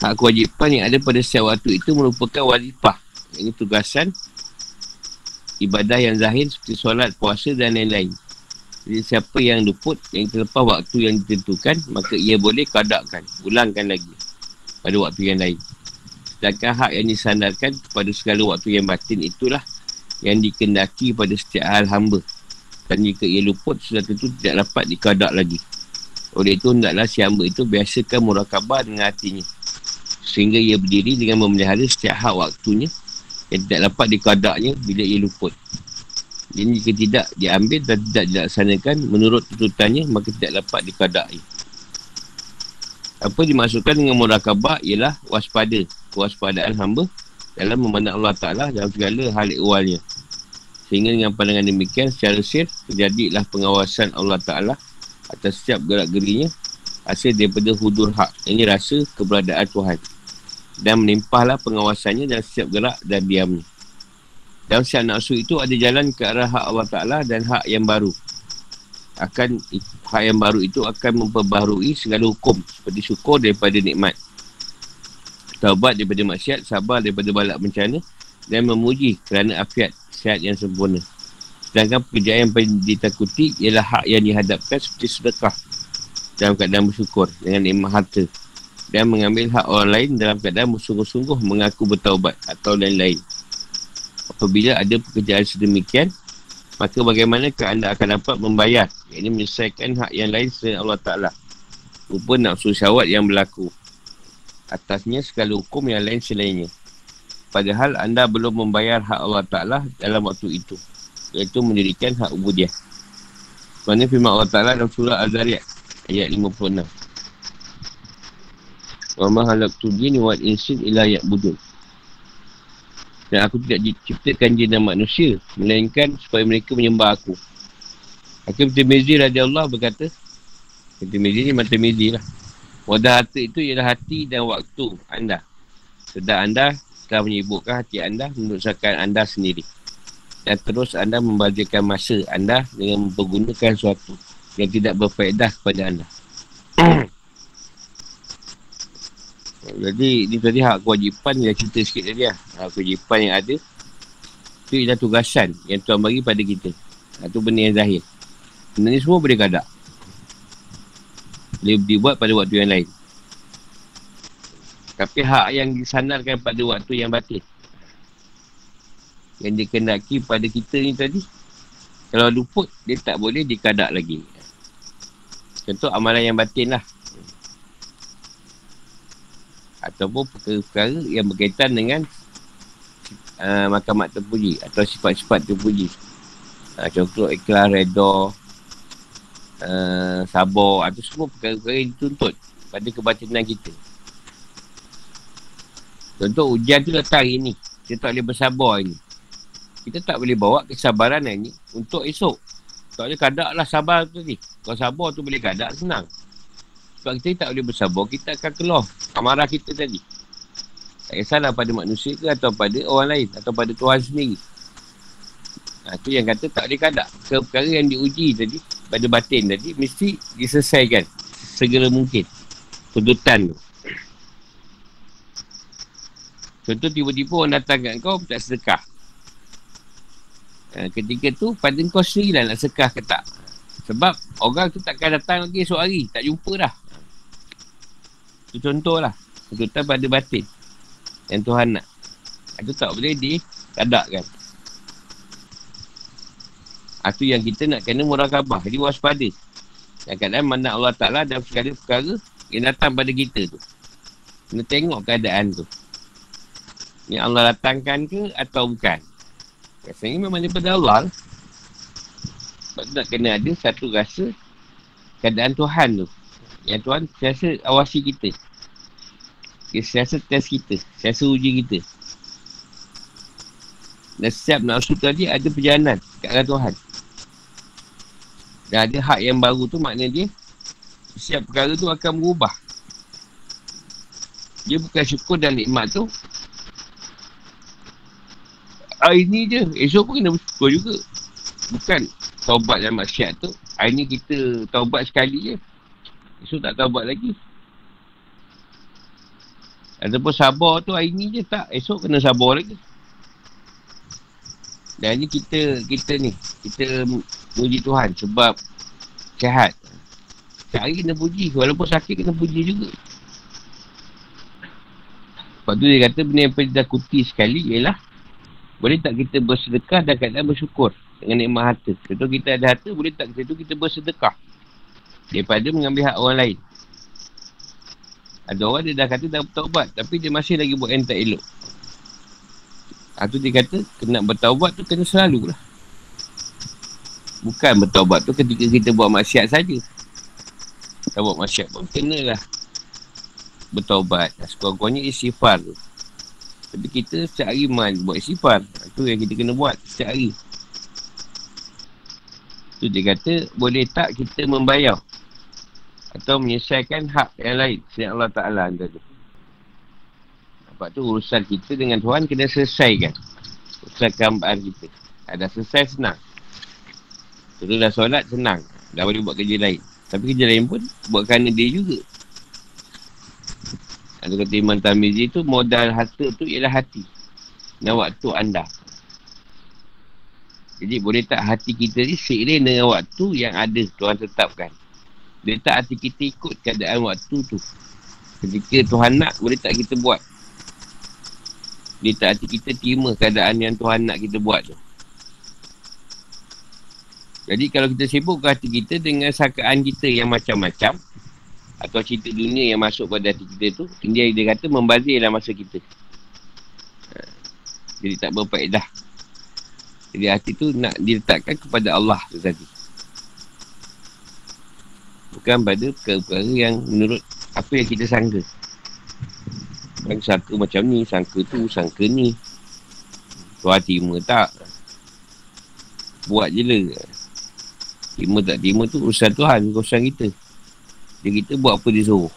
Hak kewajipan yang ada pada setiap waktu itu merupakan wajibah. Ini tugasan ibadah yang zahir seperti solat, puasa dan lain-lain. Jadi siapa yang luput yang terlepas waktu yang ditentukan, maka ia boleh kadakkan, ulangkan lagi pada waktu yang lain. Sedangkan hak yang disandarkan kepada segala waktu yang batin itulah yang dikendaki pada setiap hal hamba. Dan jika ia luput, sudah tentu tidak dapat dikadak lagi. Oleh itu, hendaklah si hamba itu biasakan murakabah dengan hatinya sehingga ia berdiri dengan memelihara setiap hak waktunya yang tidak dapat dikadaknya bila ia luput. Jadi jika tidak diambil dan tidak dilaksanakan menurut tuntutannya maka tidak dapat dikadaknya. Apa dimasukkan dengan murakabah ialah waspada, kewaspadaan hamba dalam memandang Allah Ta'ala dalam segala hal ikhwalnya. Sehingga dengan pandangan demikian secara sir terjadilah pengawasan Allah Ta'ala atas setiap gerak-gerinya hasil daripada hudur hak. Ini rasa keberadaan Tuhan dan menimpahlah pengawasannya dalam setiap gerak dan diamnya. Dalam setiap nafsu itu ada jalan ke arah hak Allah Ta'ala dan hak yang baru. Akan hak yang baru itu akan memperbaharui segala hukum seperti syukur daripada nikmat. Taubat daripada maksiat, sabar daripada balak bencana dan memuji kerana afiat sihat yang sempurna. Sedangkan pekerjaan yang paling ditakuti ialah hak yang dihadapkan seperti sedekah dalam keadaan bersyukur dengan nikmat harta dan mengambil hak orang lain dalam keadaan bersungguh-sungguh mengaku bertaubat atau lain-lain. Apabila ada pekerjaan sedemikian, maka bagaimanakah anda akan dapat membayar, Ini menyelesaikan hak yang lain selain Allah Ta'ala. Rupa nafsu syawat yang berlaku. Atasnya segala hukum yang lain selainnya. Padahal anda belum membayar hak Allah Ta'ala dalam waktu itu. Iaitu mendirikan hak ubudiah. Mana firman Allah Ta'ala dalam surah Al-Zariyat ayat 56. Wa ma halaktu jin wal insin ila ya'budun. Dan aku tidak diciptakan jin dan manusia melainkan supaya mereka menyembah aku. Hakim Tirmizi radhiyallahu berkata, Tirmizi ni mata Tirmizi lah. Wadah hati itu ialah hati dan waktu anda. Sedang anda telah menyibukkan hati anda menusahkan anda sendiri. Dan terus anda membagikan masa anda dengan mempergunakan sesuatu yang tidak berfaedah kepada anda. Jadi ni tadi hak kewajipan yang cerita sikit tadi lah. Hak kewajipan yang ada. Itu ialah tugasan yang Tuhan bagi pada kita. Itu benda yang zahir. Benda ni semua boleh kadak. Boleh dibuat pada waktu yang lain. Tapi hak yang disandarkan pada waktu yang batin. Yang dikendaki pada kita ni tadi. Kalau luput, dia tak boleh dikadak lagi. Contoh amalan yang batin lah ataupun perkara-perkara yang berkaitan dengan uh, makamat terpuji atau sifat-sifat terpuji. Uh, contoh ikhlas, reda, uh, sabar, itu semua perkara-perkara yang dituntut pada kebatinan kita. Contoh hujan tu datang hari ni. Kita tak boleh bersabar ini. Kita tak boleh bawa kesabaran ini untuk esok. Tak boleh kadak lah sabar tu ni. Kalau sabar tu boleh kadak, senang. Sebab kita tak boleh bersabar, kita akan keluar amarah kita tadi. Tak kisahlah pada manusia ke atau pada orang lain atau pada Tuhan sendiri. Ha, tu yang kata tak boleh kadak. Perkara yang diuji tadi, pada batin tadi, mesti diselesaikan segera mungkin. Tuntutan tu. Contoh tiba-tiba orang datang kat kau, tak sedekah. Ha, ketika tu, pada kau sendiri lah nak sedekah ke tak. Sebab orang tu takkan datang lagi esok hari. Tak jumpa dah. Itu contoh lah. Tuntutan pada batin. Yang Tuhan nak. Itu tak boleh di kadak kan. Itu yang kita nak kena murakabah. Jadi waspada. Yang kadang mana Allah Ta'ala dalam segala perkara yang datang pada kita tu. Kena tengok keadaan tu. Yang Allah datangkan ke atau bukan. Rasanya memang daripada Allah lah. Sebab tu nak kena ada satu rasa keadaan Tuhan tu. Yang Tuhan siasa awasi kita. Dia siasa test kita. Siasa uji kita. Dan setiap nafsu tadi ada perjalanan ke arah Tuhan. Dan ada hak yang baru tu maknanya dia setiap perkara tu akan berubah. Dia bukan syukur dan nikmat tu. Hari ni je. Esok pun kena bersyukur juga. Bukan taubat dan maksiat tu. Hari ni kita taubat sekali je. Esok tak taubat lagi. Ataupun sabar tu hari ni je tak. Esok kena sabar lagi. Dan ni kita kita ni kita puji Tuhan sebab sehat. Sehari kena puji walaupun sakit kena puji juga. Sebab tu dia kata benda yang kuti sekali ialah boleh tak kita bersedekah dan keadaan bersyukur dengan nikmat harta. Contoh kita ada harta boleh tak kita tu kita bersedekah daripada mengambil hak orang lain. Ada orang dia dah kata dah bertaubat tapi dia masih lagi buat yang tak elok. Ha, tu dia kata, kena bertaubat tu kena selalu lah. Bukan bertaubat tu ketika kita buat maksiat saja. Kita buat maksiat pun kena lah. Bertaubat. Sekurang-kurangnya istighfar tu. Tapi kita setiap hari man buat istighfar. Itu yang kita kena buat setiap hari. Tu dia kata, boleh tak kita membayar atau menyelesaikan hak yang lain. Sejak Allah Ta'ala tu. Sebab tu urusan kita dengan Tuhan kena selesaikan. Urusan kehambaan kita. Ada selesai senang. Itu dah solat senang. Dah boleh buat kerja lain. Tapi kerja lain pun buat kerana dia juga. Ada kata Imam Tamizi tu modal harta tu ialah hati. Dan waktu anda. Jadi boleh tak hati kita ni seiring dengan waktu yang ada Tuhan tetapkan. Boleh tak hati kita ikut keadaan waktu tu. Ketika Tuhan nak boleh tak kita buat. Dia tak hati kita terima keadaan yang Tuhan nak kita buat tu. Jadi kalau kita sibuk hati kita dengan sakaan kita yang macam-macam atau cerita dunia yang masuk pada hati kita tu, dia, dia kata membazirlah masa kita. Jadi tak berfaedah. Jadi hati tu nak diletakkan kepada Allah tu tadi. Bukan pada perkara-perkara yang menurut apa yang kita sangka. Kan sangka macam ni, sangka tu, sangka ni. Tuhan terima tak? Buat je lah. Terima tak terima tu urusan Tuhan, urusan kita. Jadi kita buat apa dia suruh.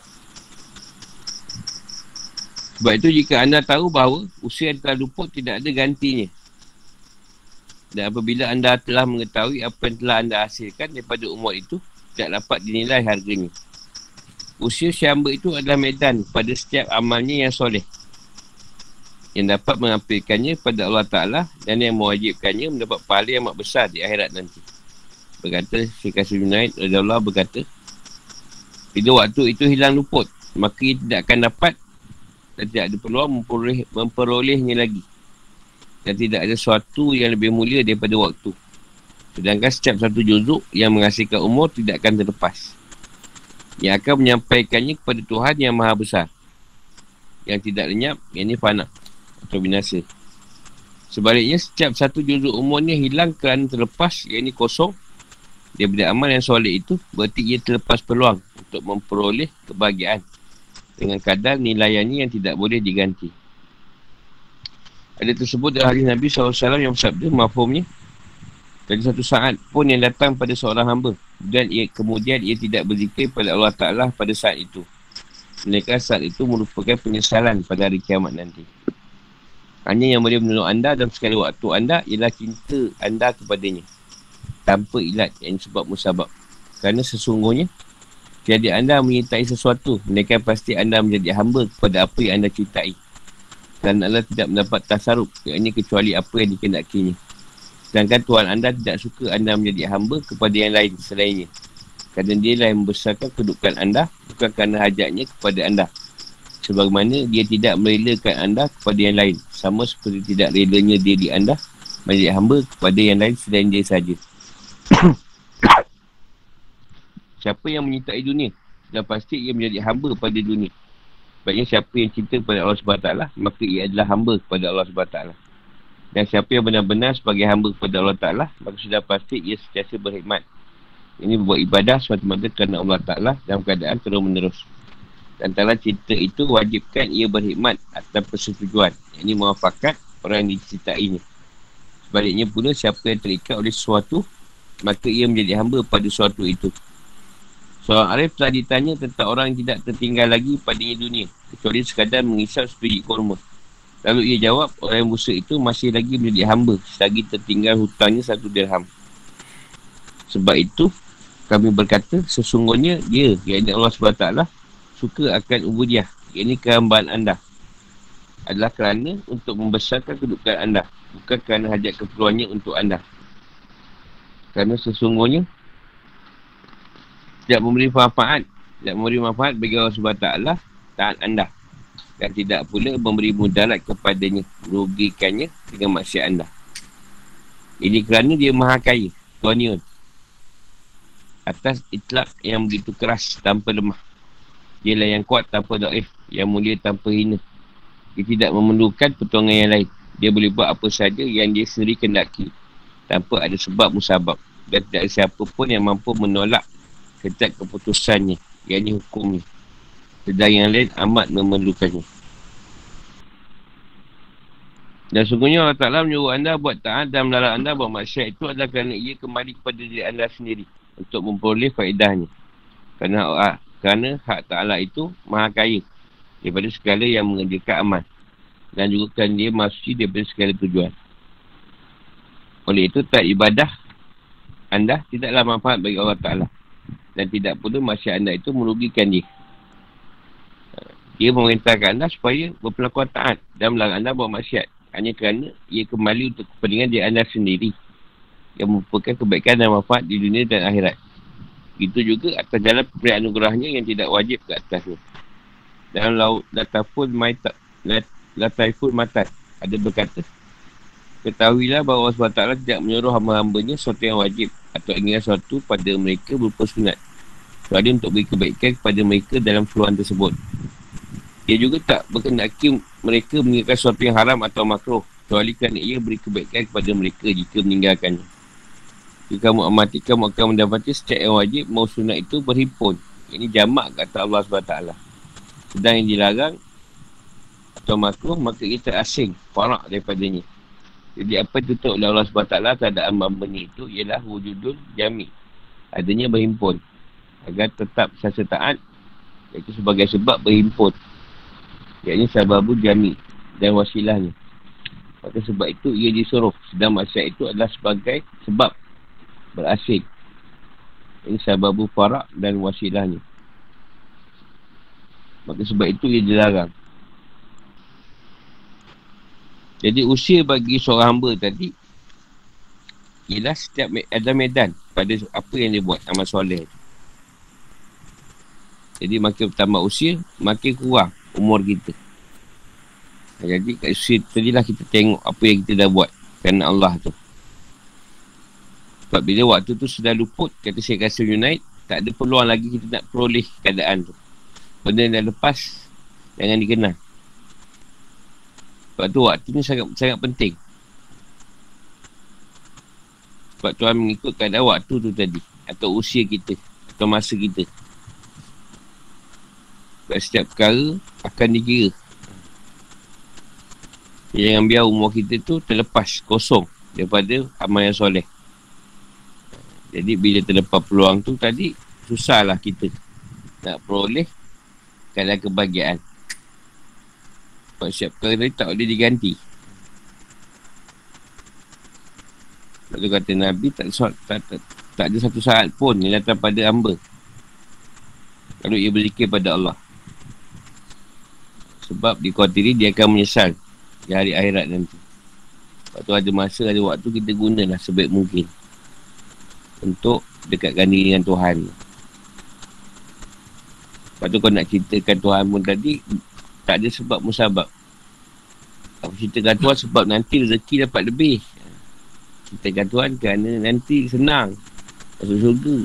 Sebab itu jika anda tahu bahawa usia yang telah luput tidak ada gantinya. Dan apabila anda telah mengetahui apa yang telah anda hasilkan daripada umur itu, tidak dapat dinilai harganya. Usia syamba itu adalah medan pada setiap amalnya yang soleh. Yang dapat mengampilkannya pada Allah Ta'ala dan yang mewajibkannya mendapat pahala yang amat besar di akhirat nanti. Berkata Syekh Qasim Junaid, Allah berkata, Bila waktu itu hilang luput, maka ia tidak akan dapat dan tidak ada peluang memperoleh, memperolehnya lagi. Dan tidak ada sesuatu yang lebih mulia daripada waktu. Sedangkan setiap satu juzuk yang menghasilkan umur tidak akan terlepas. Yang akan menyampaikannya kepada Tuhan yang maha besar. Yang tidak lenyap yang ini fana atau binasa. Sebaliknya setiap satu juzuk umurnya hilang kerana terlepas yang ini kosong dia amal yang solid itu berarti ia terlepas peluang untuk memperoleh kebahagiaan dengan kadar nilaiannya yang tidak boleh diganti. Ada tersebut dalam hadis Nabi SAW yang bersabda mafumnya dari satu saat pun yang datang pada seorang hamba dan ia, kemudian ia tidak berzikir pada Allah Ta'ala pada saat itu. Mereka saat itu merupakan penyesalan pada hari kiamat nanti. Hanya yang boleh menolong anda dalam segala waktu anda ialah cinta anda kepadanya. Tanpa ilat yang sebab musabab. Kerana sesungguhnya, jadi anda menyintai sesuatu, mereka pasti anda menjadi hamba kepada apa yang anda cintai. Dan Allah tidak mendapat tasaruk, yakni kecuali apa yang dikenakinya. Sedangkan Tuhan anda tidak suka anda menjadi hamba kepada yang lain selainnya. Kerana dia lah yang membesarkan kedudukan anda bukan kerana hajatnya kepada anda. Sebagaimana dia tidak merelakan anda kepada yang lain sama seperti tidak relanya diri anda menjadi hamba kepada yang lain selain dia saja. *coughs* siapa yang menyintai dunia, dan pasti ia menjadi hamba pada dunia. Sebabnya siapa yang cinta kepada Allah SWT, maka ia adalah hamba kepada Allah SWT. Dan siapa yang benar-benar sebagai hamba kepada Allah Ta'ala, maka sudah pasti ia sentiasa berhikmat. Ini buat ibadah semata-mata kerana Allah Ta'ala dalam keadaan terus menerus. Dan antara cinta itu wajibkan ia berhikmat atas persetujuan. Ini muafakat orang yang dicintai ini. Sebaliknya pula siapa yang terikat oleh sesuatu, maka ia menjadi hamba pada sesuatu itu. Seorang Arif telah ditanya tentang orang yang tidak tertinggal lagi pada dunia. Kecuali sekadar mengisap sebiji korma. Lalu ia jawab, orang yang busuk itu masih lagi menjadi hamba selagi tertinggal hutangnya satu dirham. Sebab itu, kami berkata, sesungguhnya dia, yang Allah SWT, suka akan ubudiah, ini kehambaan anda. Adalah kerana untuk membesarkan kedudukan anda. Bukan kerana hajat keperluannya untuk anda. Kerana sesungguhnya, tidak memberi manfaat. Tidak memberi manfaat bagi Allah SWT, taat anda dan tidak pula memberi mudarat kepadanya merugikannya dengan maksiat anda. Ini kerana dia maha kaya tuan atas itlak yang begitu keras tanpa lemah. Dia lah yang kuat tanpa do'if yang mulia tanpa hina. Dia tidak memerlukan pertolongan yang lain. Dia boleh buat apa saja yang dia sendiri kendaki tanpa ada sebab musabab. Dan tidak ada siapa pun yang mampu menolak ketat keputusannya yang ini hukumnya sedang yang lain amat memerlukannya. Dan sungguhnya Allah Ta'ala menyuruh anda buat taat dan melarang anda buat maksiat itu adalah kerana ia kembali kepada diri anda sendiri untuk memperoleh faedahnya. Kerana, ah, kerana hak Ta'ala itu maha kaya daripada segala yang mengerjakan aman. Dan juga kerana dia masih daripada segala tujuan. Oleh itu, tak ibadah anda tidaklah manfaat bagi Allah Ta'ala. Dan tidak pula masyarakat anda itu merugikan dia. Dia memerintahkan anda supaya berpelakuan taat dan melarang anda buat maksiat. Hanya kerana ia kembali untuk kepentingan diri anda sendiri. Yang merupakan kebaikan dan manfaat di dunia dan akhirat. Itu juga atas jalan pemberian anugerahnya yang tidak wajib ke atasnya. Dalam laut latafun maitat, latafun matat. Ada berkata, Ketahuilah bahawa SWT tidak menyuruh hamba-hambanya sesuatu yang wajib atau ingin sesuatu pada mereka berupa sunat. Kecuali untuk beri kebaikan kepada mereka dalam keluhan tersebut. Dia juga tak berkenaki mereka meninggalkan sesuatu yang haram atau makruh. Kecuali kerana ia beri kebaikan kepada mereka jika meninggalkannya. Jika kamu amati, kamu akan mendapati setiap yang wajib mau sunat itu berhimpun. Ini jamak kata Allah SWT. Sedang yang dilarang atau makruh, maka kita asing, farak daripadanya. Jadi apa yang tutup oleh Allah SWT terhadap ambang-ambangnya itu ialah wujudul jami. Adanya berhimpun. Agar tetap sasa taat, itu sebagai sebab berhimpun yakni sababu jami dan wasilahnya. Maka sebab itu ia disuruh. Sedang maksiat itu adalah sebagai sebab berasing. Ini sababu farak dan wasilahnya. Maka sebab itu ia dilarang. Jadi usia bagi seorang hamba tadi ialah setiap ada medan pada apa yang dia buat amal soleh. Jadi makin bertambah usia, makin kurang umur kita. Jadi kat situ tadi lah kita tengok apa yang kita dah buat kerana Allah tu. Sebab bila waktu tu sudah luput, kata Syekh Qasim United, tak ada peluang lagi kita nak peroleh keadaan tu. Benda yang dah lepas, jangan dikenal. Sebab tu waktu ni sangat sangat penting. Sebab Tuhan mengikut keadaan waktu tu tadi. Atau usia kita. Atau masa kita. Sebab setiap perkara akan dikira. Jangan biar umur kita tu terlepas, kosong daripada amal yang soleh. Jadi bila terlepas peluang tu tadi, susahlah kita nak peroleh keadaan kebahagiaan. Sebab siap perkara tadi tak boleh diganti. Lalu kata Nabi, tak, tak, tak, tak, tak ada satu saat pun yang datang pada hamba. Kalau ia berikir pada Allah. Sebab di diri dia akan menyesal di hari akhirat nanti. Sebab tu ada masa, ada waktu kita gunalah sebaik mungkin. Untuk dekatkan diri dengan Tuhan. Sebab tu kau nak ceritakan Tuhan pun tadi, tak ada sebab musabab. Apa ceritakan Tuhan sebab nanti rezeki dapat lebih. Ceritakan Tuhan kerana nanti senang. Masuk surga.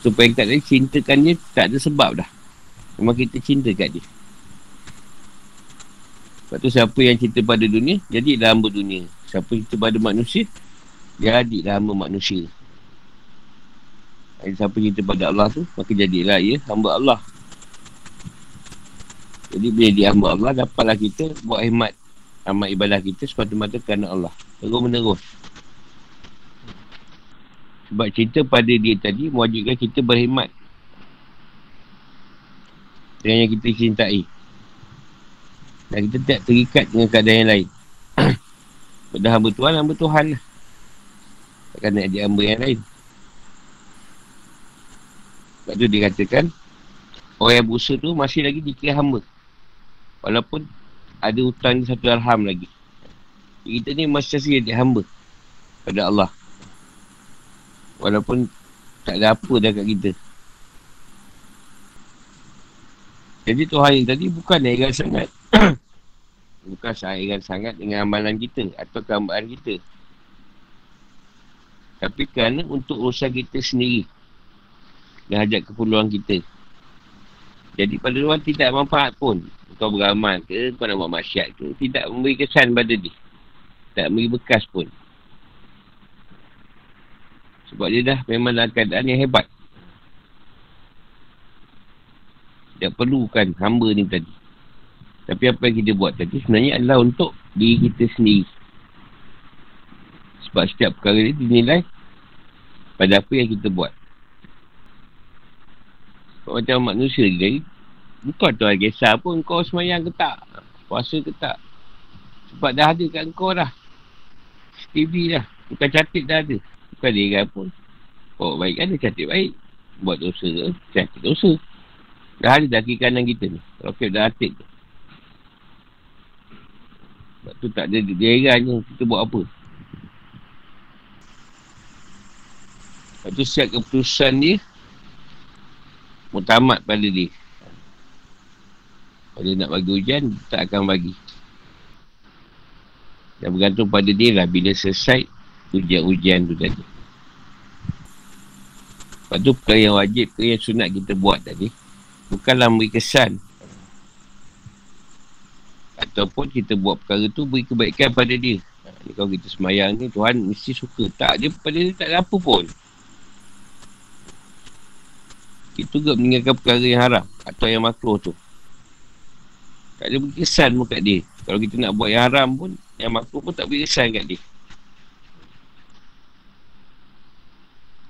Supaya kita tadi cintakan dia tak ada sebab dah. Memang kita cinta kat dia. Sebab tu siapa yang cinta pada dunia, jadilah hamba dunia. Siapa cinta pada manusia, jadilah hamba manusia. Jadi siapa cinta pada Allah tu, maka jadilah ia hamba Allah. Jadi bila dia hamba Allah, dapatlah kita buat hemat amat ibadah kita sepatutnya kerana Allah. Terus menerus. Sebab cinta pada dia tadi mewajibkan kita berhemat. Dengan yang kita cintai. Dan kita tidak terikat dengan keadaan yang lain. *coughs* Pada hamba Tuhan, hamba Tuhan lah. Takkan nak jadi hamba yang lain. Sebab tu dia katakan, orang yang berusaha tu masih lagi dikira hamba. Walaupun ada hutang satu alham lagi. Kita ni masih jadi hamba pada Allah. Walaupun tak ada apa dah kat kita. Jadi Tuhan yang tadi bukan heran sangat. *coughs* bukan heran sangat dengan amalan kita atau keambaan kita. Tapi kerana untuk urusan kita sendiri. Dan hajat keperluan kita. Jadi pada Tuhan tidak manfaat pun. Kau beramal ke, kau nak buat masyarakat ke. Tidak memberi kesan pada dia. Tak memberi bekas pun. Sebab dia dah memang dalam keadaan yang hebat. Tak perlukan hamba ni tadi. Tapi apa yang kita buat tadi sebenarnya adalah untuk diri kita sendiri. Sebab setiap perkara ni dinilai pada apa yang kita buat. Sebab macam manusia ni, kau tu lagi kisah pun kau semayang ke tak. Puasa ke tak. Sebab dah ada kat kau dah. TV dah. Bukan catit dah ada. Bukan dia pun. Bawa baik kan dia cantik baik. Buat dosa ke, cantik dosa. Dah ada dah kiri kanan kita ni. Roket dah atik tu. Sebab tu tak ada heran kita buat apa. Lepas tu siap keputusan dia mutamat pada dia. Kalau nak bagi hujan, tak akan bagi. Dan bergantung pada dia lah bila selesai ujian-ujian tu tadi. Lepas tu perkara yang wajib ke yang sunat kita buat tadi. Bukanlah beri kesan. Ataupun kita buat perkara tu beri kebaikan pada dia. Ha, kalau kita semayang ni Tuhan mesti suka. Tak, dia pada dia tak ada apa pun. Kita juga meninggalkan perkara yang haram. Atau yang makro tu. Tak ada beri kesan pun kat dia. Kalau kita nak buat yang haram pun, yang makro pun tak beri kesan kat dia.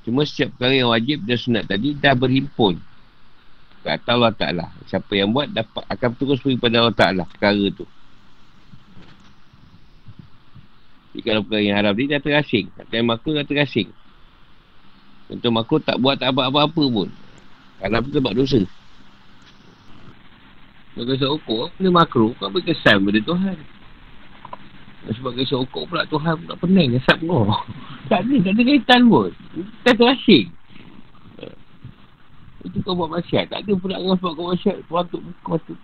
Cuma setiap perkara yang wajib dan sunat tadi dah berhimpun. Kata Allah Ta'ala. Siapa yang buat dapat akan terus pergi pada Allah Ta'ala. Perkara tu. Jadi kalau perkara yang haram ni dah terasing. Kata yang makhluk dah terasing. Contoh makhluk tak buat tak apa-apa pun. Kalau tu sebab dosa. Kalau kisah ukur, benda makhluk kau berkesan pada Tuhan. Sebab kisah ukur pula Tuhan pula pening Asap kau *laughs* Tak ada, tak ada kaitan pun Tak terasing Itu kau buat masyarakat. Tak ada kau sebab kau masyarakat Patut kau tu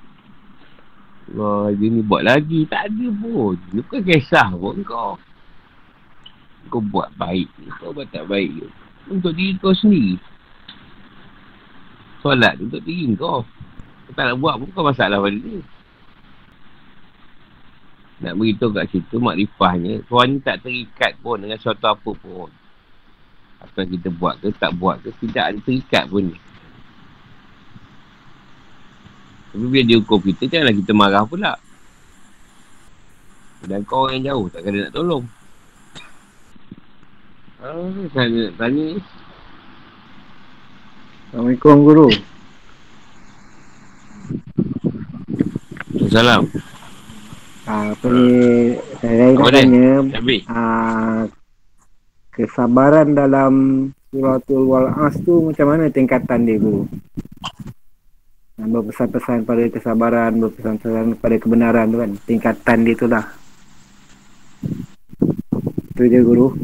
Wah, dia ni buat lagi. Tak ada pun. Dia bukan kisah pun kau. Kau buat baik. Kau buat tak baik Untuk diri kau sendiri. Solat untuk diri kau. Kau tak nak buat pun kau masalah pada dia nak beritahu kat situ makrifahnya Tuhan ni tak terikat pun dengan suatu apa pun. Apa kita buat ke tak buat ke Tidak terikat pun Tapi bila dia hukum kita Janganlah kita marah pula. Dan kau orang yang jauh Tak kena nak tolong. Ah, saya nak tanya. Assalamualaikum Guru. Assalamualaikum Ah, apa ni? Saya nak tanya ah, kesabaran dalam suratul wal'as tu macam mana tingkatan dia guru berpesan-pesan pada kesabaran berpesan-pesan pada kebenaran tu kan tingkatan dia tu lah tu je guru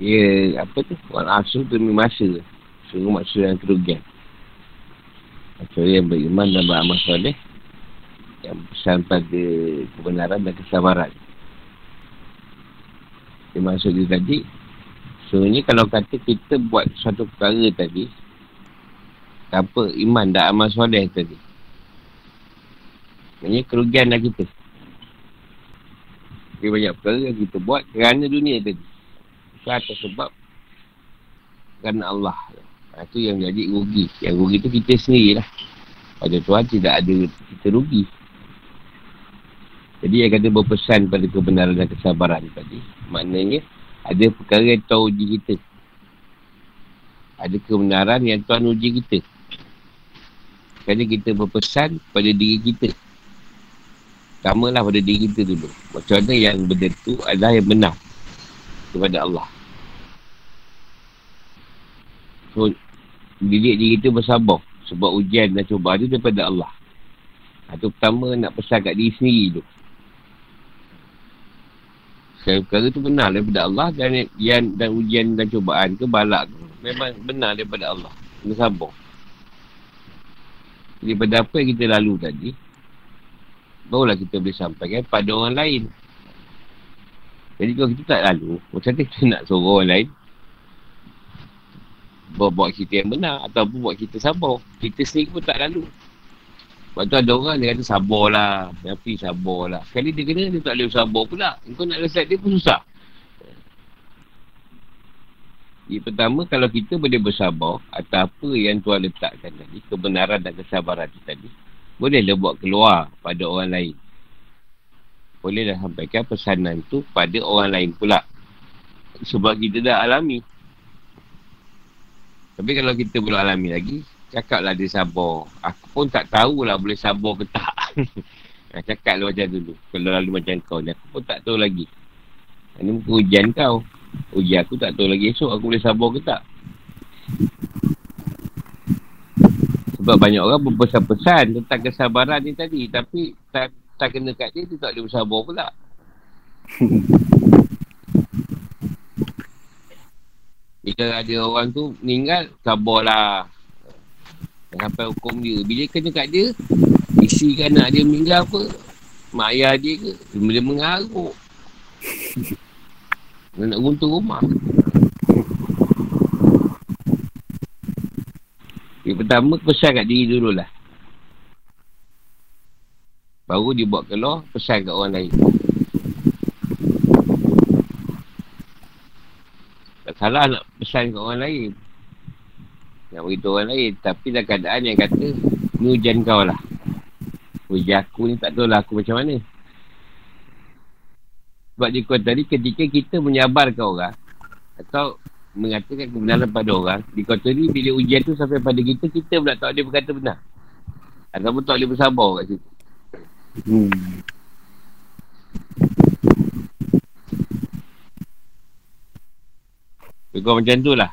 Ya, apa tu? Wal'as tu demi masa. Sungguh maksud yang kerugian. Kecuali yang beriman dan beramal soleh. Yang pesan pada kebenaran dan kesabaran. Dia maksud dia tadi. Sebenarnya kalau kata kita buat satu perkara tadi. Tanpa iman dan amal soleh tadi. Maksudnya kerugian lah kita. Dia banyak perkara yang kita buat kerana dunia tadi. Bukan atas sebab kerana Allah. Itu ha, yang jadi rugi. Yang rugi tu kita sendiri lah. Pada Tuhan tidak ada kita rugi. Jadi yang kata berpesan pada kebenaran dan kesabaran tadi. Maknanya ada perkara yang Tuhan uji kita. Ada kebenaran yang Tuhan uji kita. Kerana kita berpesan pada diri kita. Pertama lah pada diri kita dulu. Macam mana yang benda tu adalah yang benar. Kepada Allah. So, didik diri kita bersabar. Sebab ujian dan cuba tu daripada Allah. Itu pertama nak pesan kat diri sendiri tu. Sekali perkara tu benar daripada Allah dan, yang, dan ujian dan cubaan ke balak tu memang benar daripada Allah. Kena. Jadi pada apa yang kita lalu tadi, barulah kita boleh sampaikan pada orang lain. Jadi kalau kita tak lalu, macam mana kita nak suruh orang lain buat, kita yang benar ataupun buat kita sabar. Kita sendiri pun tak lalu. Sebab tu ada orang dia kata sabarlah. Tapi sabarlah. Sekali dia kena dia tak boleh sabar pula. Kau nak reset dia pun susah. Yang pertama, kalau kita boleh bersabar atau apa yang Tuhan letakkan tadi, kebenaran dan kesabaran tadi, bolehlah buat keluar pada orang lain. Bolehlah sampaikan pesanan tu pada orang lain pula. Sebab kita dah alami. Tapi kalau kita belum alami lagi, cakaplah dia sabar. Aku pun tak tahulah boleh sabar ke tak. *laughs* cakaplah macam dulu. Kalau lalu macam kau ni, aku pun tak tahu lagi. Ini mungkin ujian kau. Ujian aku tak tahu lagi esok aku boleh sabar ke tak. Sebab banyak orang berpesan-pesan tentang kesabaran ni tadi. Tapi tak, tak kena kat dia, dia tak boleh bersabar pula. *laughs* Jika ada orang tu meninggal, sabarlah. Sampai hukum dia. Bila kena kat dia, isi kan anak dia meninggal apa, mak ayah dia ke, dia mengaruk. *laughs* dia nak runtuh rumah. Yang pertama, pesan kat diri dululah. Baru dia buat keluar, pesan kat orang lain. salah nak pesan ke orang lain. Nak beritahu orang lain. Tapi dalam keadaan yang kata, ni hujan kau lah. Hujan aku ni tak tahu lah aku macam mana. Sebab dia kata tadi, ketika kita menyabarkan orang, atau mengatakan kebenaran pada orang, di kota ni bila ujian tu sampai pada kita, kita pula tak boleh berkata benar. Ataupun tak boleh bersabar kat situ. Hmm. Lebih macam tu lah.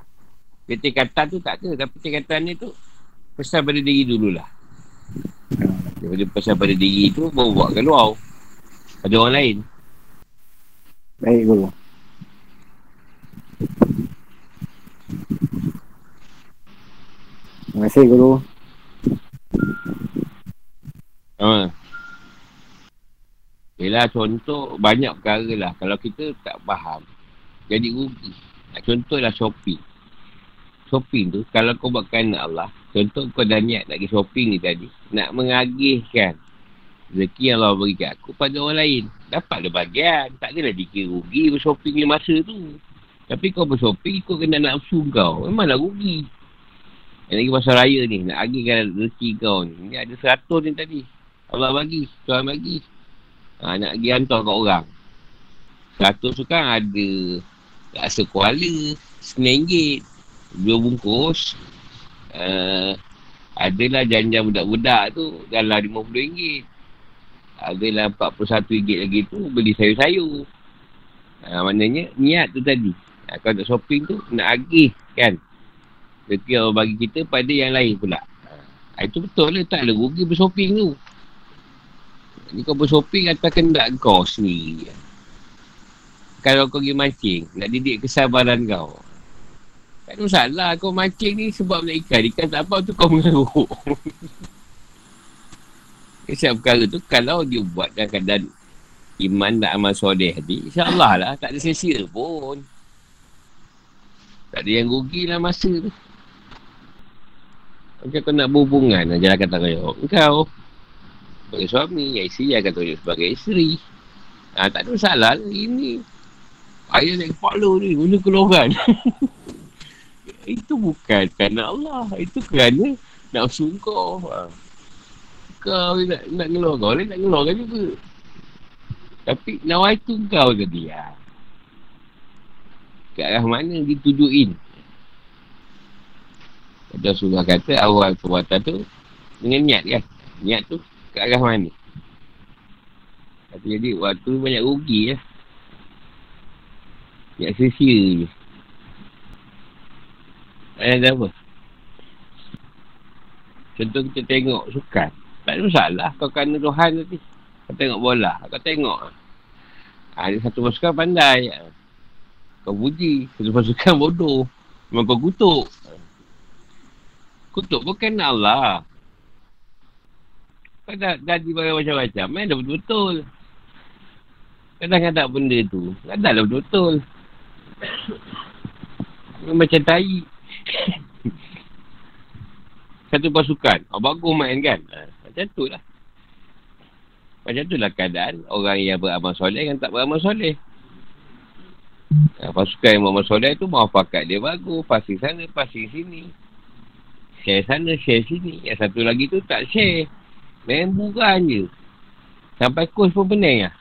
Tingkatan tu tak ada. Tapi tingkatan ni tu pesan pada diri dululah. Daripada pesan pada diri tu baru buat keluar. Pada orang lain. Baik guru. Terima kasih guru. Ha. Yelah contoh banyak perkara lah. Kalau kita tak faham. Jadi rugi. Contohlah shopping. Shopping tu, kalau kau buat kerana Allah, contoh kau dah niat nak pergi shopping ni tadi, nak mengagihkan rezeki yang Allah beri kat aku pada orang lain. Dapat Dapatlah bagian. Tak adalah dikira rugi bershopping ni masa tu. Tapi kau bershopping, kau kena nafsu kau. Memanglah rugi. Yang lagi pasal raya ni, nak agihkan rezeki kau ni. Ni ada seratus ni tadi. Allah bagi, Tuhan bagi. Ha, nak pergi hantar kat orang. Seratus tu kan ada rasa kuala RM9 dua bungkus uh, adalah janjian budak-budak tu dalam RM50 adalah RM41 lagi tu beli sayur-sayur. Uh, maknanya niat tu tadi. Uh, kalau nak shopping tu nak agih kan? Rezeki Allah bagi kita pada yang lain pula. Uh, itu betul lah tak ada rugi bershopping tu. Ni kau bershopping atas kendak kau sendiri. Kalau kau pergi mancing, nak didik kesabaran kau. Tak ada masalah kau mancing ni sebab nak ikan. Ikan tak apa tu kau mengaruk. Kesiap perkara tu kalau dia buat dalam keadaan iman dan amal soleh tadi, insyaAllah lah tak ada sia pun. Tak ada yang rugi lah masa tu. Macam kau nak berhubungan, jangan kata kau. Kau sebagai suami, yang isteri akan tunjuk sebagai isteri. Ha, tak ada masalah lah. Ini ayah naik kepala ni, guna keluaran. *laughs* itu bukan kerana Allah. Itu kerana nak. Ha. Kau nak, nak ngeluar kau, nak ngeluarkan juga. Tapi nawai tu kau tadi. Ha. Ke arah mana ditujuin? Kata Rasulullah kata awal perbuatan tu dengan niat kan. Niat tu ke arah mana. Jadi waktu banyak rugi ya. Niat sia-sia je. Ada apa? Contoh kita tengok sukan. Tak ada masalah. Kau kena Tuhan nanti. Kau tengok bola. Kau tengok. Ha, ada satu pasukan pandai. Kau puji. Satu pasukan *laughs* bodoh. Memang kau kutuk. Kutuk bukan Allah. Kau dah jadi macam-macam. Memang dah betul-betul. Kadang-kadang benda tu. Kadang lah betul-betul. *coughs* Macam tai. *laughs* Satu pasukan. Oh, bagus main kan? Ha, macam tu lah. Macam tu lah keadaan orang yang beramal soleh yang tak beramal soleh. Ha, pasukan yang beramal soleh tu mahu pakat dia bagus. Pasti sana, pasti sini. Share sana, share sini. Yang satu lagi tu tak share. Main bukan je. Sampai coach pun pening lah.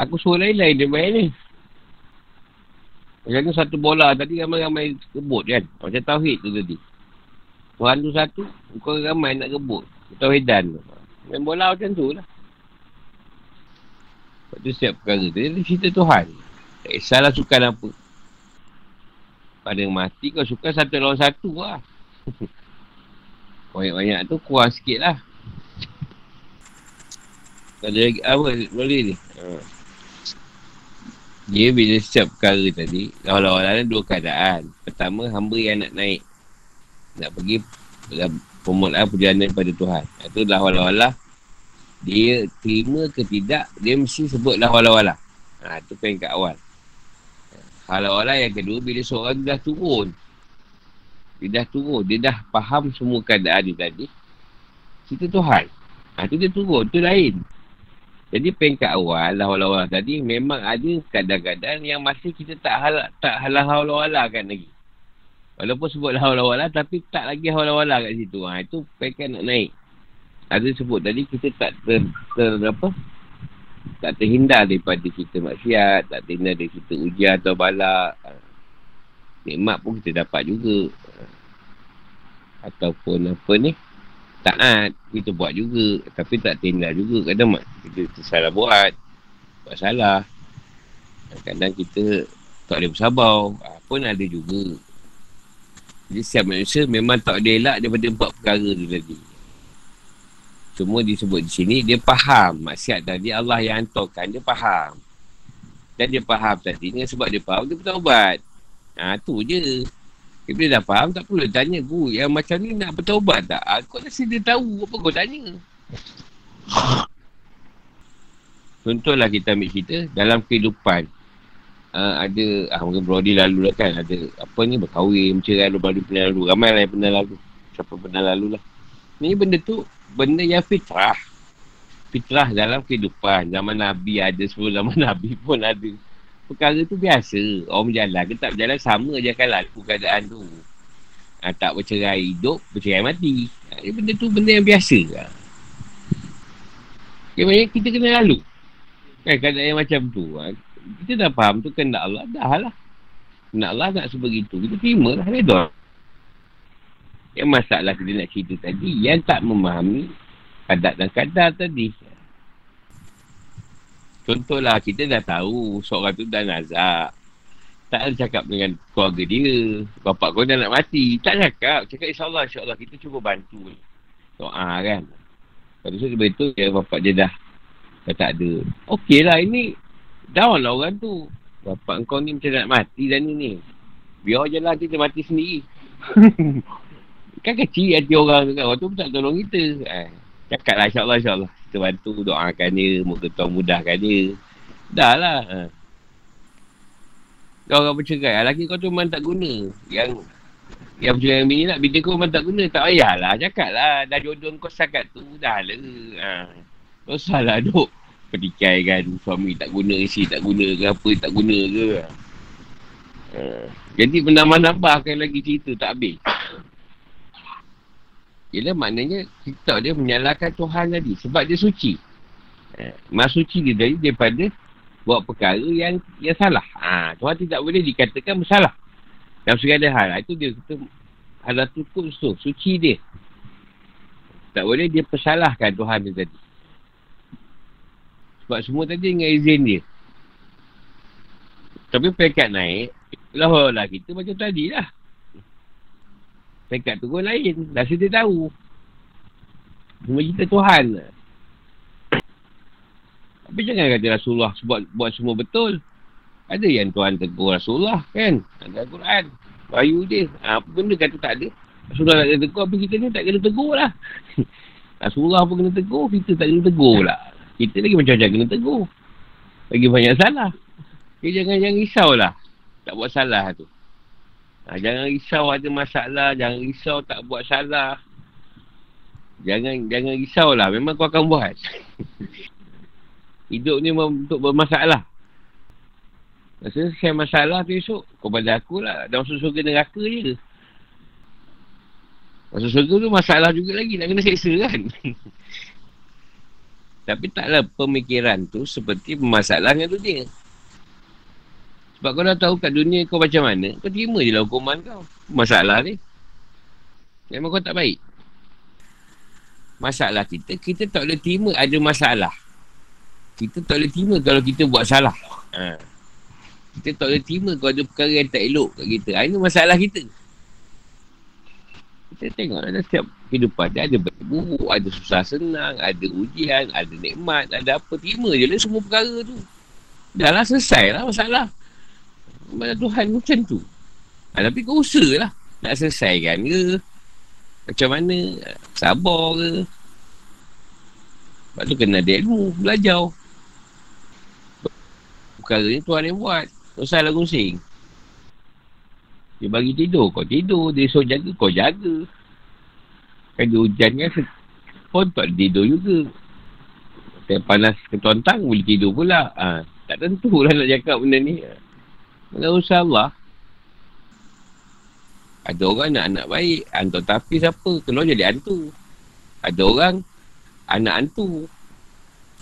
Aku suruh lain-lain dia main ni. Macam tu satu bola tadi ramai-ramai kebut kan. Macam Tauhid tu tadi. Tuhan tu satu, kau ramai nak kebut. Tauhidan tu. Main bola macam tu lah. Lepas tu siap perkara tu. Dia cerita Tuhan. Tak kisahlah sukan apa. Pada mati kau suka satu lawan satu lah. *laughs* Banyak-banyak tu kurang sikit lah. Ada lagi apa boleh ni? Ha. Dia bila setiap perkara tadi, lawan-lawan ada dua keadaan. Pertama, hamba yang nak naik. Nak pergi permulaan perjalanan pada Tuhan. Itu lawan-lawan Dia terima ke tidak, dia mesti sebut lawan-lawan Ha, itu peringkat awal. Halau-halau yang kedua, bila seorang dah turun. Dia dah turun. Dia dah faham semua keadaan dia tadi. Cerita Tuhan. Ha, tu dia turun. Itu lain. Jadi peringkat awal lawa-lawa tadi memang ada kadang-kadang yang masih kita tak hal tak halah halau-wala kan lagi. Walaupun sebut halau-wala tapi tak lagi halau-wala kat situ. Ha, itu peringkat nak naik. Ada sebut tadi kita tak ter, ter apa? Tak terhindar daripada kita maksiat, tak terhindar dari kita ujian atau bala. Ha. Nikmat pun kita dapat juga. Ha. Ataupun apa ni? Taat kita buat juga. Tapi tak tinggal juga kadang mak kita, kita salah buat buat salah. Kadang kita tak boleh bersabar. Ah, pun ada juga. Jadi setiap manusia memang tak ada elak daripada empat perkara tu tadi. Semua disebut di sini dia faham. Maksiat tadi Allah yang hantarkan dia faham. Dan dia faham tadi sebab dia faham dia bertaubat ha, tu je dia bila dah faham, tak perlu tanya guru yang macam ni nak bertaubat tak? Aku rasa dia tahu apa kau tanya. Contohlah kita ambil cerita dalam kehidupan. Uh, ada, ah, mungkin Brody lalu lah kan, ada apa ni, berkahwin, mencerai, lalu pernah lalu. Ramai lah yang pernah lalu. Siapa pernah lalu lah. Ni benda tu, benda yang fitrah. Fitrah dalam kehidupan. Zaman Nabi ada, sebelum zaman Nabi pun ada perkara tu biasa. Orang berjalan ke tak berjalan sama je kan lalu keadaan tu. Ha, tak bercerai hidup, bercerai mati. Ha, benda tu benda yang biasa. Ha. Okay, kita kena lalu. Kan keadaan yang macam tu. Ha. Kita dah faham tu kena Allah. Dah lah. Kena Allah nak sebegitu. Kita terima lah. Redor. Yang masalah kita nak cerita tadi. Yang tak memahami kadar dan kadar tadi. Contohlah kita dah tahu seorang tu dah nazak. Tak ada cakap dengan keluarga dia. Bapak kau dah nak mati. Tak cakap. Cakap insyaAllah, insyaAllah. Kita cuba bantu. Doa kan. Lepas tu betul ya bapak dia dah. Dah tak ada. Okey lah ini. Down lah orang tu. Bapak kau ni macam nak mati dah ni ni. Biar je lah kita mati sendiri. *laughs* kan kecil hati orang tu kan. Orang tu pun tak tolong kita. Eh, cakap lah insyaAllah insyaAllah. Kita bantu doakan dia. Moga Tuhan mudahkan dia. Dah lah. Ha. Orang bercerai. Lelaki kau tu memang tak guna. Yang yang bercerai dengan bini lah. Bini kau memang tak guna. Tak payahlah. Cakap lah. Dah jodoh kau sakat tu. Dah lah. Ha. Tak usah lah duk. Pertikai kan. Suami tak guna isi. Tak guna ke apa. Tak guna ke. Ha. Jadi menambah-nambahkan lagi cerita. Tak habis. Ialah maknanya kita dia menyalahkan Tuhan tadi. Sebab dia suci. Ha. Mas suci dia dari daripada buat perkara yang yang salah. Ha, Tuhan tidak boleh dikatakan bersalah. Dalam segala hal. Itu dia kata tutup tu. Suci dia. Tak boleh dia persalahkan Tuhan dia tadi. Sebab semua tadi dengan izin dia. Tapi pekat naik. Lah lah kita macam tadi lah. Pekat turun lain. Dah dia tahu. Cuma kita Tuhan. Tapi jangan kata Rasulullah buat, buat semua betul. Ada yang Tuhan tegur Rasulullah kan. Ada Al-Quran. Bayu dia. Ha, apa benda kata tak ada. Rasulullah tak kena tegur. Apa kita ni tak kena tegur lah. *laughs* Rasulullah pun kena tegur. Kita tak kena tegur lah. Kita lagi macam-macam kena tegur. Lagi banyak salah. Jadi jangan jangan risau lah. Tak buat salah tu. Ha, jangan risau ada masalah. Jangan risau tak buat salah. Jangan jangan risau lah. Memang kau akan buat. *laughs* Hidup ni untuk bermasalah. Masa saya masalah tu esok, kau pada aku lah. Dah masuk surga neraka je. Masuk surga tu masalah juga lagi. Nak kena seksa kan? *laughs* Tapi taklah pemikiran tu seperti masalah dengan dunia. Sebab kau dah tahu kat dunia kau macam mana, kau terima je lah hukuman kau. Masalah ni. Memang kau tak baik. Masalah kita, kita tak boleh terima ada masalah kita tak boleh terima kalau kita buat salah. Ha. Kita tak boleh terima kalau ada perkara yang tak elok kat kita. Ha, ini masalah kita. Kita tengok ada setiap kehidupan. Dia ada buruk, ada susah senang, ada ujian, ada nikmat, ada apa. Terima je lah semua perkara tu. Dah lah selesai lah masalah. Mana Tuhan macam tu. Ha, tapi kau usaha lah. Nak selesaikan ke? Macam mana? Sabar ke? Lepas tu kena ada ilmu, belajar perkara ni Tuhan yang buat. Usah lah gungsing. Dia bagi tidur, kau tidur. Dia suruh jaga, kau jaga. Kan dia hujan kan, pun tak tidur juga. Kalau panas ketontang, boleh tidur pula. Ha, tak tentu lah nak cakap benda ni. Mana usah Allah. Ada orang nak anak baik. Hantu tapi siapa? Keluar jadi hantu. Ada orang anak hantu.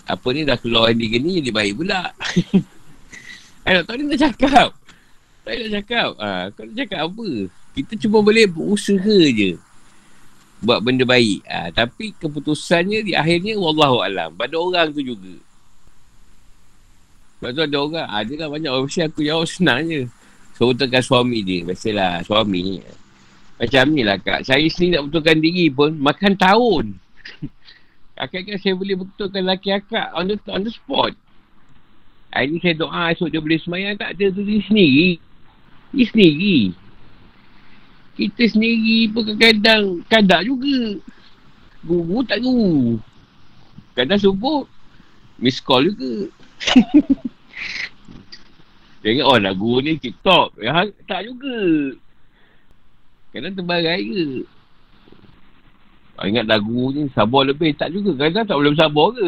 Apa ni dah keluar ni ni jadi baik pula. *laughs* Eh, tak nak cakap. Tak nak cakap. Ha, kau nak cakap apa? Kita cuma boleh berusaha je. Buat benda baik. Ha, tapi keputusannya di akhirnya Wallahualam. Pada orang tu juga. Sebab tu ada orang. Ada lah banyak orang. Mesti aku jawab senang je. So, betulkan suami dia. Biasalah suami. Macam ni lah kak. Saya sendiri nak betulkan diri pun. Makan tahun. *laughs* Akak-akak saya boleh betulkan laki akak on the, on the spot. Hari ni saya doa esok dia boleh semayang tak ada tu dia sendiri. Dia sendiri. Kita sendiri pun kadang-kadang kadang juga. Guru tak guru. Kadang subuh miss call juga. *laughs* Tengok oh nak guru ni TikTok. Ya, tak juga. Kadang terbarai ke. Oh, ingat dah guru ni sabar lebih. Tak juga. Kadang tak boleh bersabar ke.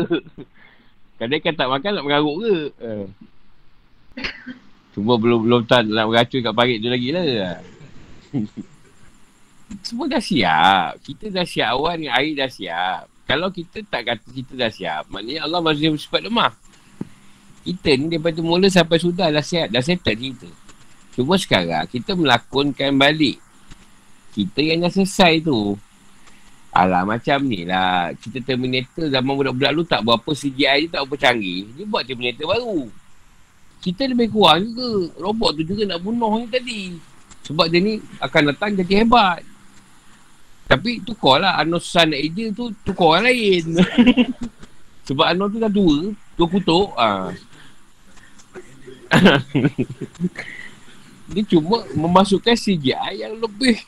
*laughs* Kadang kan tak makan nak mengaruk ke? Uh. Cuma belum belum tak nak meracun kat parit tu lagi lah. *laughs* Semua dah siap. Kita dah siap awal ni air dah siap. Kalau kita tak kata kita dah siap, maknanya Allah masih bersifat lemah. Kita ni daripada mula sampai sudah dah siap, dah settle kita. Cuma sekarang kita melakonkan balik. Kita yang dah selesai tu. Alah macam ni lah. Kita Terminator zaman budak-budak lu tak berapa CGI je tak berapa canggih. Dia buat Terminator baru. Kita lebih kurang juga. Robot tu juga nak bunuh ni tadi. Sebab dia ni akan datang jadi hebat. Tapi tukar lah. Arnold Schwarzenegger tu tukar orang lain. *laughs* Sebab Arnold tu dah tua. Tua kutuk. Ha. *laughs* dia cuma memasukkan CGI yang lebih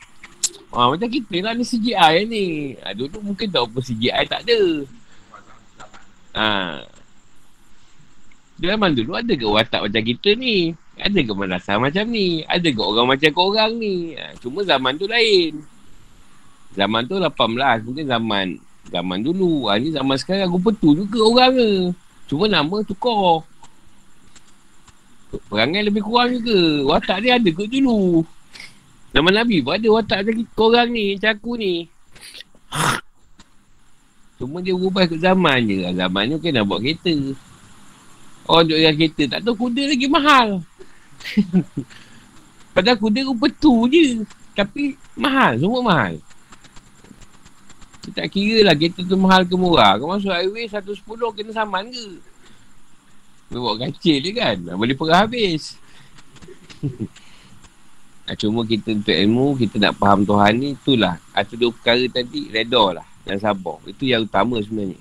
Ah, macam kita lah ni CGI ni. Ha, dulu mungkin tahu apa CGI tak ada. Ha. Zaman dulu ada ke watak macam kita ni? Ada ke merasa macam ni? Ada ke orang macam korang ni? Ha, cuma zaman tu lain. Zaman tu 18. Mungkin zaman zaman dulu. Ha, ni zaman sekarang aku betul juga orang ke. Cuma nama tukar. Perangai lebih kurang juga. Watak dia ada ke dulu? Nama Nabi pun ada watak macam korang ni, macam aku ni. Cuma dia berubah ke zaman je. Zaman ni nak buat kereta. Orang duduk dengan kereta. Tak tahu kuda lagi mahal. *laughs* Padahal kuda rupa tu je. Tapi mahal. Semua mahal. Kita tak kira lah kereta tu mahal ke murah. Kau masuk highway 110 kena saman ke? Dia buat kacil je kan. Boleh perah habis. Ha, *laughs* cuma kita untuk ilmu, kita nak faham Tuhan ni, itulah. Ada dua perkara tadi, reda lah. Dan sabar. Itu yang utama sebenarnya.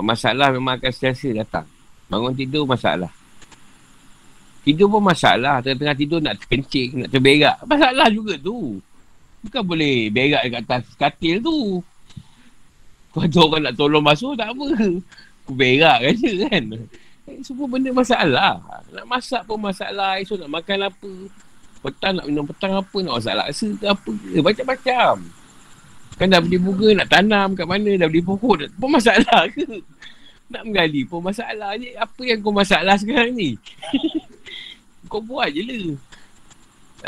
Masalah memang akan sentiasa datang. Bangun tidur, masalah. Tidur pun masalah. Tengah-tengah tidur nak terkencing, nak terberak. Masalah juga tu. Bukan boleh berak dekat atas katil tu. Kau *laughs* tu orang nak tolong masuk, tak apa. Aku berak je kan. Eh, semua benda masalah. Nak masak pun masalah. Esok nak makan apa petang nak minum petang apa nak masak laksa ke apa ke macam-macam. Kan dah beli bunga nak tanam kat mana dah beli pokok pun masalah ke? Nak menggali pun masalah. Je apa yang kau masalah sekarang ni? *laughs* Kau buat je lah.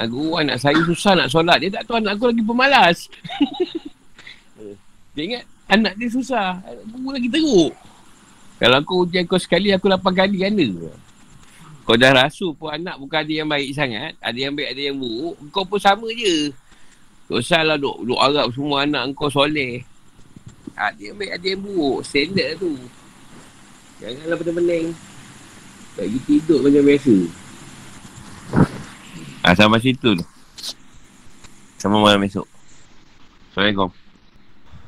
Aku anak saya susah nak solat. Dia tak tahu anak aku lagi pemalas. *laughs* Dia ingat anak dia susah. Aku lagi teruk Kalau aku ujian kau sekali Aku lapan kali ganda kau dah rasu pun anak bukan ada yang baik sangat. Ada yang baik, ada yang buruk. Kau pun sama je. Tak usahlah duk, duk harap semua anak kau soleh. Ada yang baik, ada yang buruk. Standard tu. Janganlah pening-pening. Bagi tidur macam biasa. Ha, sampai situ tu. Sama malam esok. Assalamualaikum.